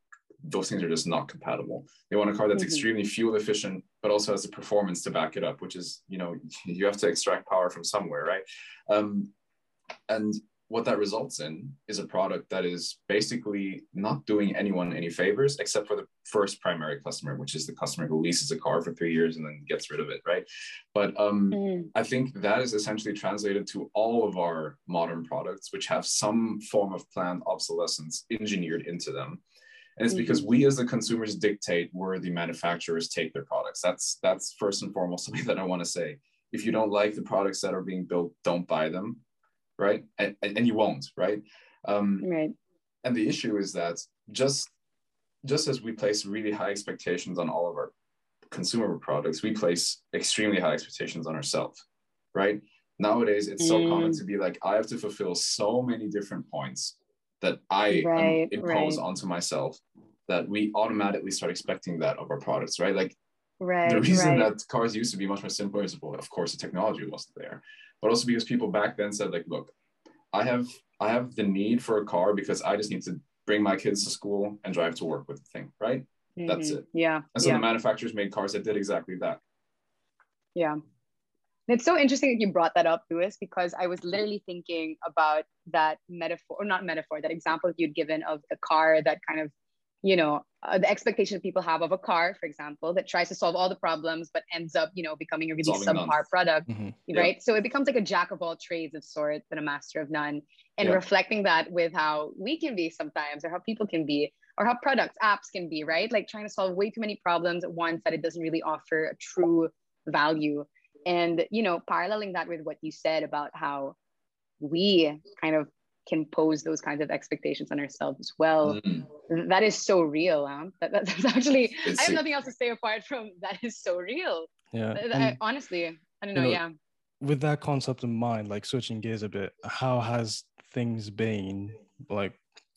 those things are just not compatible they want a car that's mm-hmm. extremely fuel efficient but also has the performance to back it up which is you know you have to extract power from somewhere right um, and what that results in is a product that is basically not doing anyone any favors except for the first primary customer which is the customer who leases a car for three years and then gets rid of it right but um, mm. i think that is essentially translated to all of our modern products which have some form of planned obsolescence engineered into them and it's because mm-hmm. we as the consumers dictate where the manufacturers take their products that's that's first and foremost something that i want to say if you don't like the products that are being built don't buy them right? And, and, and you won't, right? Um, right. And the issue is that just just as we place really high expectations on all of our consumer products, we place extremely high expectations on ourselves, right? Nowadays, it's so mm. common to be like, I have to fulfill so many different points that I right, impose right. onto myself that we automatically start expecting that of our products, right? Like right, the reason that cars used to be much more simpler is, well, of course, the technology wasn't there but also because people back then said like, look, I have I have the need for a car because I just need to bring my kids to school and drive to work with the thing, right? Mm-hmm. That's it. Yeah. And so yeah. the manufacturers made cars that did exactly that. Yeah. It's so interesting that you brought that up, Louis, because I was literally thinking about that metaphor, or not metaphor, that example you'd given of the car that kind of you know uh, the expectation people have of a car for example that tries to solve all the problems but ends up you know becoming a really Solving subpar none. product mm-hmm. right yep. so it becomes like a jack of all trades of sorts and a master of none and yep. reflecting that with how we can be sometimes or how people can be or how products apps can be right like trying to solve way too many problems at once that it doesn't really offer a true value and you know paralleling that with what you said about how we kind of can pose those kinds of expectations on ourselves as well. Mm. That is so real. Huh? That, that's actually, it's I have nothing else to say apart from that is so real. Yeah. I, honestly, I don't know, know. Yeah. With that concept in mind, like switching gears a bit, how has things been? Like,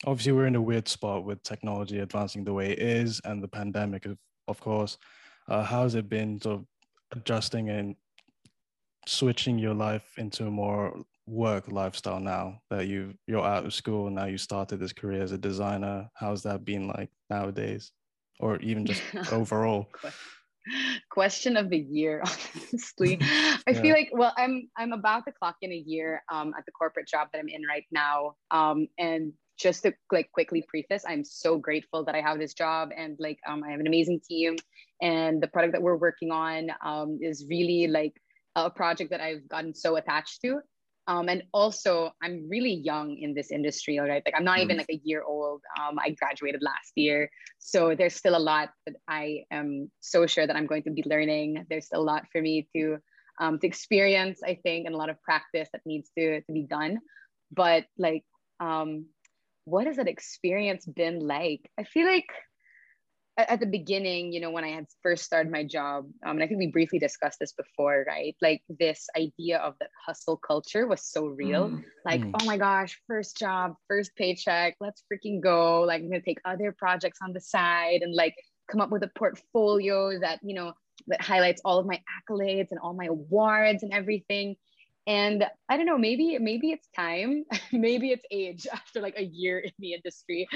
obviously, we're in a weird spot with technology advancing the way it is and the pandemic, of, of course. Uh, how has it been sort of adjusting and switching your life into a more work lifestyle now that you you're out of school and now you started this career as a designer? How's that been like nowadays? Or even just overall? Question of the year honestly. I feel like well i'm i'm about to clock in a year um, at the corporate job that i'm in right now. Um, and just to like quickly preface i'm so grateful that i have this job and like um, i have an amazing team. And the product that we're working on um, is really like a project that i've gotten so attached to um, and also, I'm really young in this industry, all right? Like, I'm not mm. even like a year old. Um, I graduated last year. So, there's still a lot that I am so sure that I'm going to be learning. There's a lot for me to, um, to experience, I think, and a lot of practice that needs to, to be done. But, like, um, what has that experience been like? I feel like at, at the beginning, you know, when I had first started my job, um, and I think we briefly discussed this before, right? Like this idea of the hustle culture was so real. Mm. Like, Mm. oh my gosh, first job, first paycheck, let's freaking go. Like, I'm gonna take other projects on the side and like come up with a portfolio that you know that highlights all of my accolades and all my awards and everything. And I don't know, maybe maybe it's time, maybe it's age after like a year in the industry.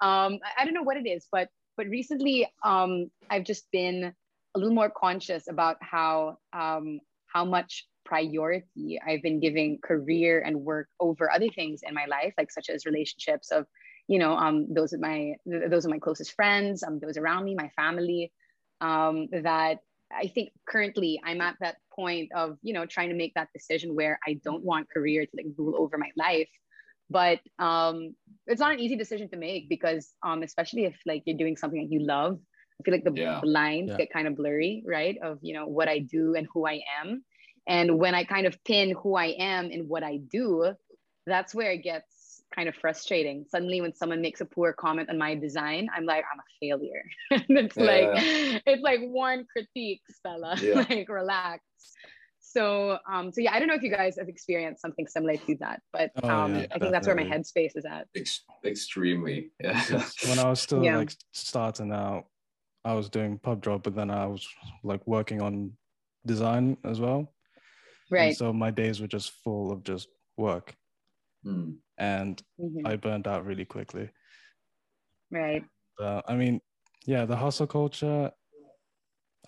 Um, I, I don't know what it is, but but recently um, I've just been a little more conscious about how um, how much priority I've been giving career and work over other things in my life, like such as relationships of, you know, um, those of my those are my closest friends, um, those around me, my family. Um, that I think currently I'm at that point of, you know, trying to make that decision where I don't want career to like rule over my life. But um, it's not an easy decision to make because um, especially if like you're doing something that you love, I feel like the, Yeah. lines Yeah. get kind of blurry, right? Of you know what I do and who I am. And when I kind of pin who I am and what I do, that's where it gets kind of frustrating. Suddenly, when someone makes a poor comment on my design, I'm like, I'm a failure. and it's like, it's like one critique, Stella. Yeah. like, relax. So, um, so yeah, I don't know if you guys have experienced something similar to that, but Oh, um, yeah, I think that's where my definitely. headspace is at. Ex- extremely. Yeah. when I was still Yeah. like starting out, I was doing pub job, but then I was like working on design as well. And Right. so my days were just full of just work, Mm. and Mhm. I burned out really quickly. Right. Uh, I mean, yeah, the hustle culture.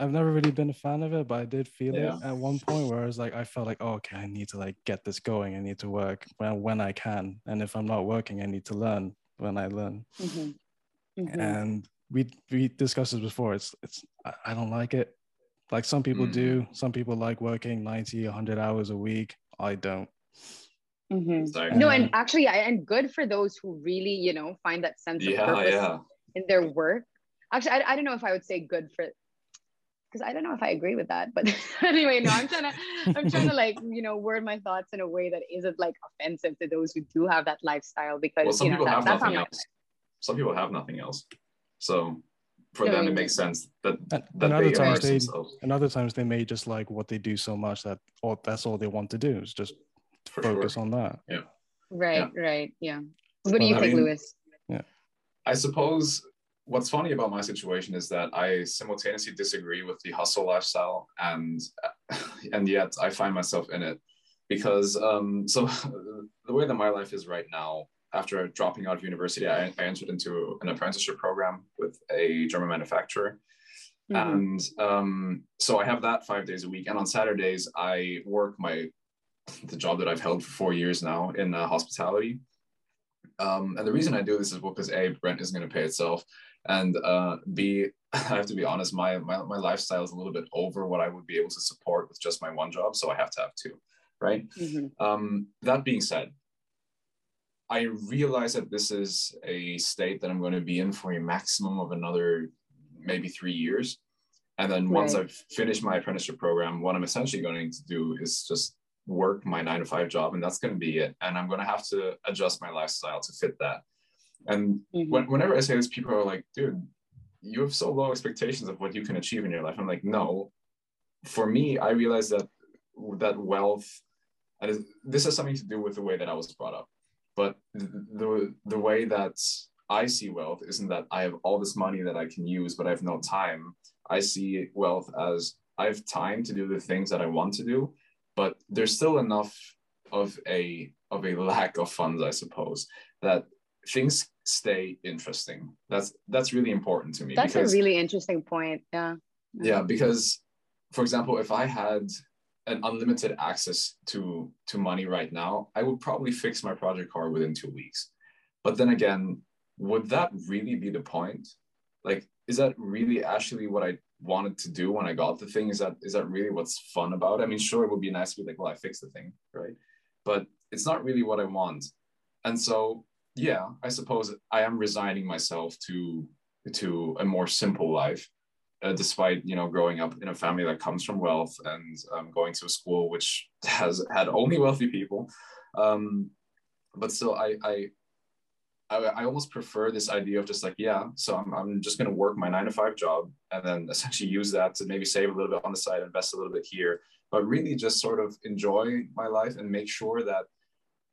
I've never really been a fan of it, but I did feel Yeah. it at one point where I was like I felt like, oh, okay, I need to like get this going. I need to work when when I can, and if I'm not working, I need to learn when I learn. Mhm. Mhm. And we we discussed this before. It's it's I, I don't like it. Like some people Mm. do. Some people like working 90, 100 hours a week. I don't. Mm-hmm. Sorry. No, and actually, I, and good for those who really, you know, find that sense of purpose yeah. in their work. Actually, I, I don't know if I would say good for, because I don't know if I agree with that. But anyway, no, I'm trying to, I'm trying to like, you know, word my thoughts in a way that isn't like offensive to those who do have that lifestyle because Well, some you know people that, have that's nothing not my else. Some people have nothing else. So for No, them, it makes sense that And, that and other they times immerse they themselves. and other times they may just like what they do so much that or that's all they want to do is just For focus sure. on that. Yeah. Right, right, yeah. What do you I think, mean- Louis? Yeah. I suppose what's funny about my situation is that I simultaneously disagree with the hustle lifestyle, and and yet I find myself in it because um, so the way that my life is right now. After dropping out of university, I, I entered into an apprenticeship program with a German manufacturer. Mhm. and um, so I have that five days a week. And on Saturdays, I work my the job that I've held for four years now in uh, hospitality. Um, and the reason I do this is because a rent isn't going to pay itself, and uh, b I have to be honest, my, my my lifestyle is a little bit over what I would be able to support with just my one job, so I have to have two, right? Mhm. Um, that being said, I realize that this is a state that I'm going to be in for a maximum of another maybe three years. And then once Right. I've finished my apprenticeship program, what I'm essentially going to do is just work my nine to five job, and that's going to be it. And I'm going to have to adjust my lifestyle to fit that. And Mhm. when, whenever I say this, people are like, dude, you have so low expectations of what you can achieve in your life. I'm like, no. For me, I realize that that wealth, and this has something to do with the way that I was brought up. But the, the the way that I see wealth isn't that I have all this money that I can use, but I have no time. I see wealth as I have time to do the things that I want to do, but there's still enough of a of a lack of funds, I suppose, that things stay interesting. That's that's really important to me. That's a really interesting point. Yeah. yeah, because for example, if I had an unlimited access to to money right now, I would probably fix my project car within two weeks. But then again, would that really be the point? Like, is that really actually what I wanted to do when I got the thing? Is that is that really what's fun about it? I mean, sure, it would be nice to be like, well, I fixed the thing, right? But it's not really what I want. And so, yeah, I suppose I am resigning myself to to a more simple life uh, despite you know growing up in a family that comes from wealth and um, going to a school which has had only wealthy people. Um, but still I, I I, I almost prefer this idea of just like, yeah, so I'm, I'm just going to work my nine to five job and then essentially use that to maybe save a little bit on the side, invest a little bit here, but really just sort of enjoy my life and make sure that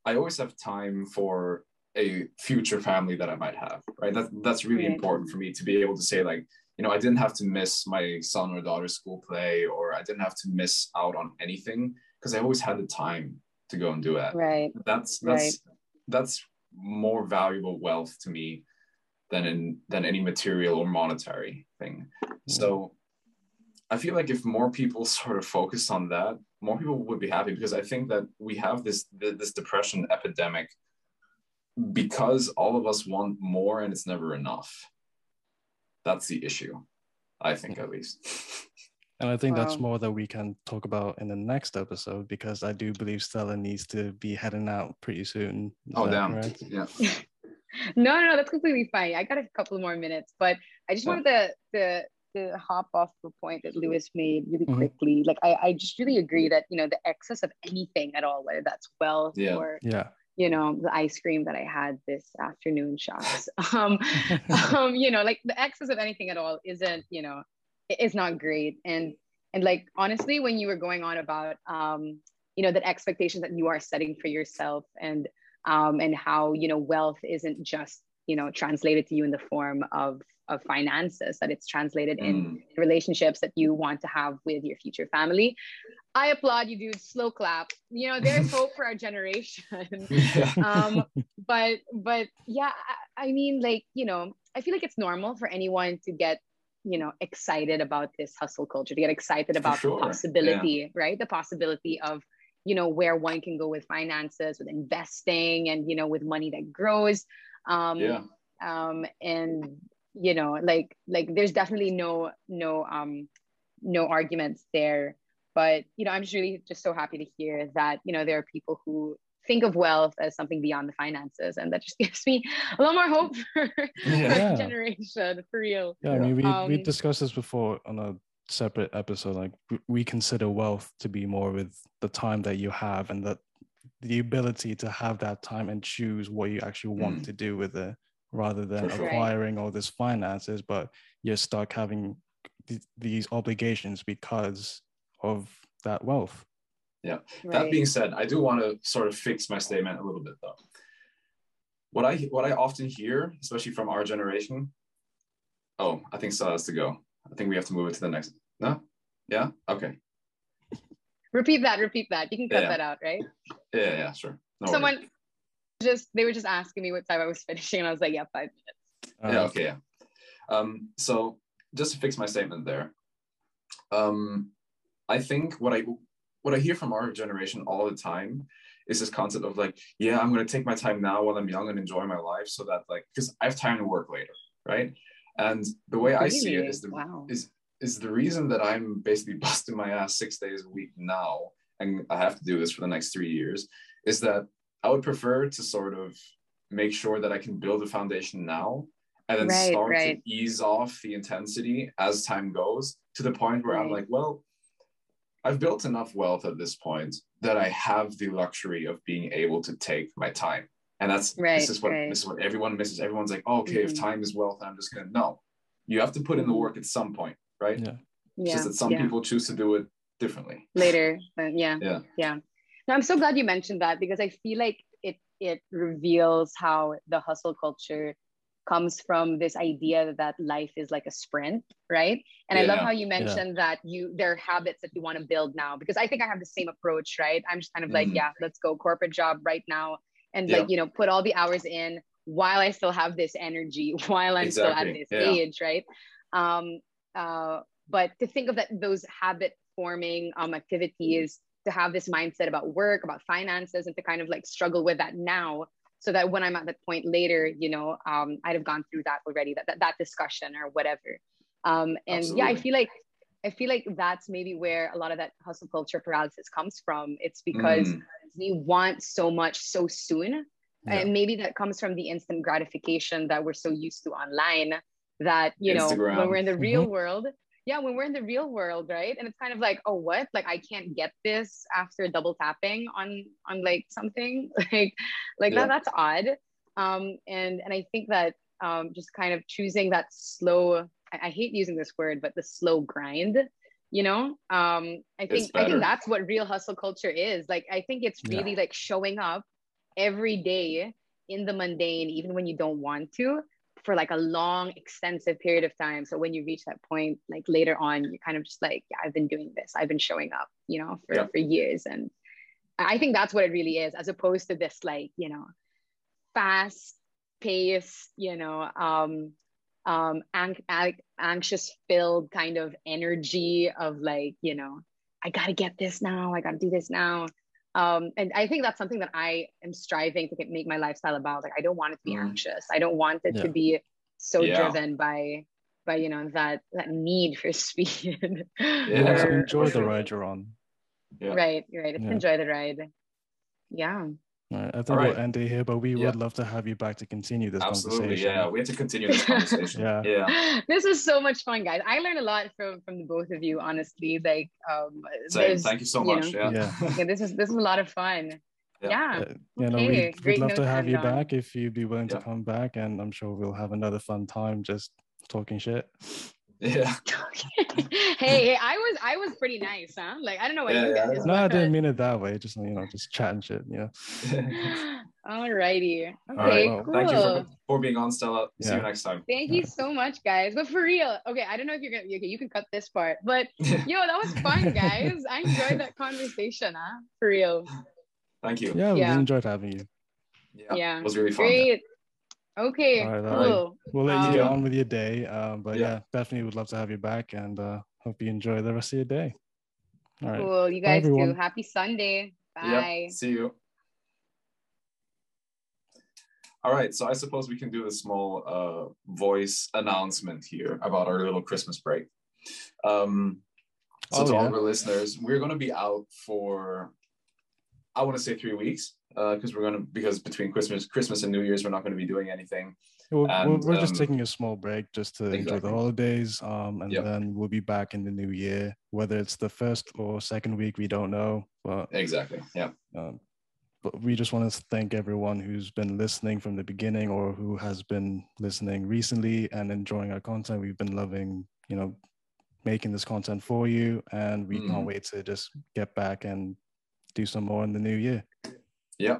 I always have time for a future family that I might have, right? That, that's really right. important for me to be able to say, like, you know, I didn't have to miss my son or daughter's school play, or I didn't have to miss out on anything because I always had the time to go and do it. Right. That's that's right. that's more valuable wealth to me than in than any material or monetary thing. So I feel like if more people sort of focused on that, more people would be happy because I think that we have this this depression epidemic because all of us want more and it's never enough. That's the issue, I think at least. And I think wow. that's more that we can talk about in the next episode because I do believe Stella needs to be heading out pretty soon. Is oh, damn. Correct? Yeah. no, no, no, that's completely fine. I got a couple more minutes, but I just yeah. wanted to, to, to hop off the point that Louis made really mm-hmm. quickly. Like, I, I just really agree that, you know, the excess of anything at all, whether that's wealth yeah. or, yeah you know the ice cream that i had this afternoon shots um, um you know like the excess of anything at all isn't you know it's not great. And and like honestly when you were going on about um you know the expectations that you are setting for yourself and um and how you know wealth isn't just you know translated to you in the form of of finances that it's translated in mm. relationships that you want to have with your future family. I applaud you dude. Slow clap. You know there's hope for our generation. Um but but yeah I, I mean like you know i feel like it's normal for anyone to get you know excited about this hustle culture to get excited about sure. the possibility yeah. right? The possibility of you know where one can go with finances with investing and you know with money that grows um yeah. um and you know like like there's definitely no no um no arguments there but you know i'm just really just so happy to hear that you know there are people who think of wealth as something beyond the finances and that just gives me a lot more hope for, yeah. for generation for real yeah i mean we, um, we discussed this before on a separate episode like we consider wealth to be more with the time that you have and that the ability to have that time and choose what you actually want mm. to do with it rather than sure. acquiring all this finances but you're stuck having th- these obligations because of that wealth yeah. Right. That being said, I do want to sort of fix my statement a little bit though. What I what I often hear, especially from our generation, oh, I think so has to go. I think we have to move it to the next. No? Yeah? Okay. Repeat that, repeat that. You can cut yeah. that out, right? Yeah, yeah, sure. No Someone worries. just they were just asking me what time I was finishing, and I was like, yeah, five minutes. Uh, yeah, okay, yeah. Um, so just to fix my statement there. Um, I think what I what I hear from our generation all the time is this concept of like, yeah, I'm gonna take my time now while I'm young and enjoy my life so that like because I have time to work later, right? And the way really? I see it is the wow. is is the reason that I'm basically busting my ass six days a week now, and I have to do this for the next three years, is that I would prefer to sort of make sure that I can build a foundation now and then right, start right. to ease off the intensity as time goes to the point where right. I'm like, well, I've built enough wealth at this point that I have the luxury of being able to take my time. And that's this is what this is what everyone misses. Everyone's like, oh, okay, mm-hmm. if time is wealth, I'm just gonna no. You have to put in the mm-hmm. work at some point, right? Yeah. yeah. Just that some yeah. people choose to do it differently. Later. yeah. Yeah. Yeah. No, I'm so glad you mentioned that because I feel like it it reveals how the hustle culture comes from this idea that life is like a sprint right and yeah. i love how you mentioned yeah. that you there are habits that you want to build now because i think i have the same approach right i'm just kind of like mm. yeah let's go corporate job right now and yeah. like you know put all the hours in while i still have this energy while i'm exactly. still at this age right um uh but to think of that those habit forming um activities to have this mindset about work about finances and to kind of like struggle with that now so that when I'm at that point later, you know, um, I'd have gone through that already, that, that, that discussion or whatever. Um, and Absolutely. yeah, I feel like, I feel like that's maybe where a lot of that hustle culture paralysis comes from. It's because mm. we want so much so soon. Yeah. And maybe that comes from the instant gratification that we're so used to online that, you Instagram. know, when we're in the real mm-hmm. world, yeah, when we're in the real world, right? And it's kind of like, oh, what? Like I can't get this after double tapping on on like something. like like yeah. that, that's odd. Um, and and I think that um, just kind of choosing that slow. I, I hate using this word, but the slow grind. You know, um, I think I think that's what real hustle culture is. Like, I think it's really yeah. like showing up every day in the mundane, even when you don't want to, for like a long, extensive period of time. So when you reach that point, like later on, you're kind of just like, yeah, I've been doing this. I've been showing up, you know, for, yeah. for years. And I think that's what it really is, as opposed to this like, you know, fast pace, you know, um, um, ang- anxious filled kind of energy of like, you know, I gotta get this now. I gotta do this now. Um, and I think that's something that I am striving to get, make my lifestyle about. Like, I don't want it to be mm. anxious. I don't want it yeah. to be so yeah. driven by, by you know that that need for speed. yeah, or, enjoy the ride you're on. Yeah. Right, right. It's enjoy the ride. Yeah. All right, I think right. we'll end it here, but we yeah. would love to have you back to continue this Absolutely, conversation. Yeah, we have to continue this conversation. yeah. yeah. This is so much fun, guys. I learned a lot from from the both of you, honestly. Like um Same. thank you so much. You know, yeah. yeah. yeah. This is this is a lot of fun. Yeah. yeah. Uh, you know, we'd, we'd love to have you on. back if you'd be willing to come back, and I'm sure we'll have another fun time just talking shit. Yeah. hey, hey, I was I was pretty nice, huh? Like I don't know what yeah, you guys. Yeah. No, I didn't mean it that way. Just you know, just chatting shit. Yeah. Alrighty. Okay, right, well, cool. Thank you for, for being on, Stella. See you next time. Thank you so much, guys. But for real, okay, I don't know if you're gonna. Okay, you can cut this part. But yo, that was fun, guys. I enjoyed that conversation, huh? For real. Thank you. Yeah, we enjoyed having you. Yeah, yeah. it was really fun. Great. Okay, all right, all cool. Right. We'll let um, you get on with your day. Um, but yeah. yeah. definitely would love to have you back and uh, hope you enjoy the rest of your day. All right. Cool. You guys do. Happy Sunday. Bye. Yep. See you. All right, so I suppose we can do a small uh, voice announcement here about our little Christmas break. Um, so oh, to yeah. all of our listeners, we're going to be out for, I want to say three weeks because uh, we're gonna because between Christmas, Christmas and New Year's, we're not going to be doing anything. We're, and, we're just um, taking a small break just to exactly. enjoy the holidays, um, and yep. then we'll be back in the new year. Whether it's the first or second week, we don't know. But exactly, yeah. Um, but we just want to thank everyone who's been listening from the beginning or who has been listening recently and enjoying our content. We've been loving, you know, making this content for you, and we mm. can't wait to just get back and do some more in the new year. Yeah.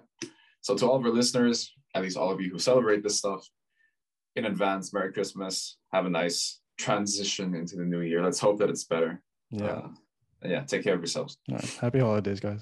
So to all of our listeners, at least all of you who celebrate this stuff, in advance, Merry Christmas. Have a nice transition into the new year. Let's hope that it's better. Yeah. Uh, yeah. Take care of yourselves. Happy holidays, guys.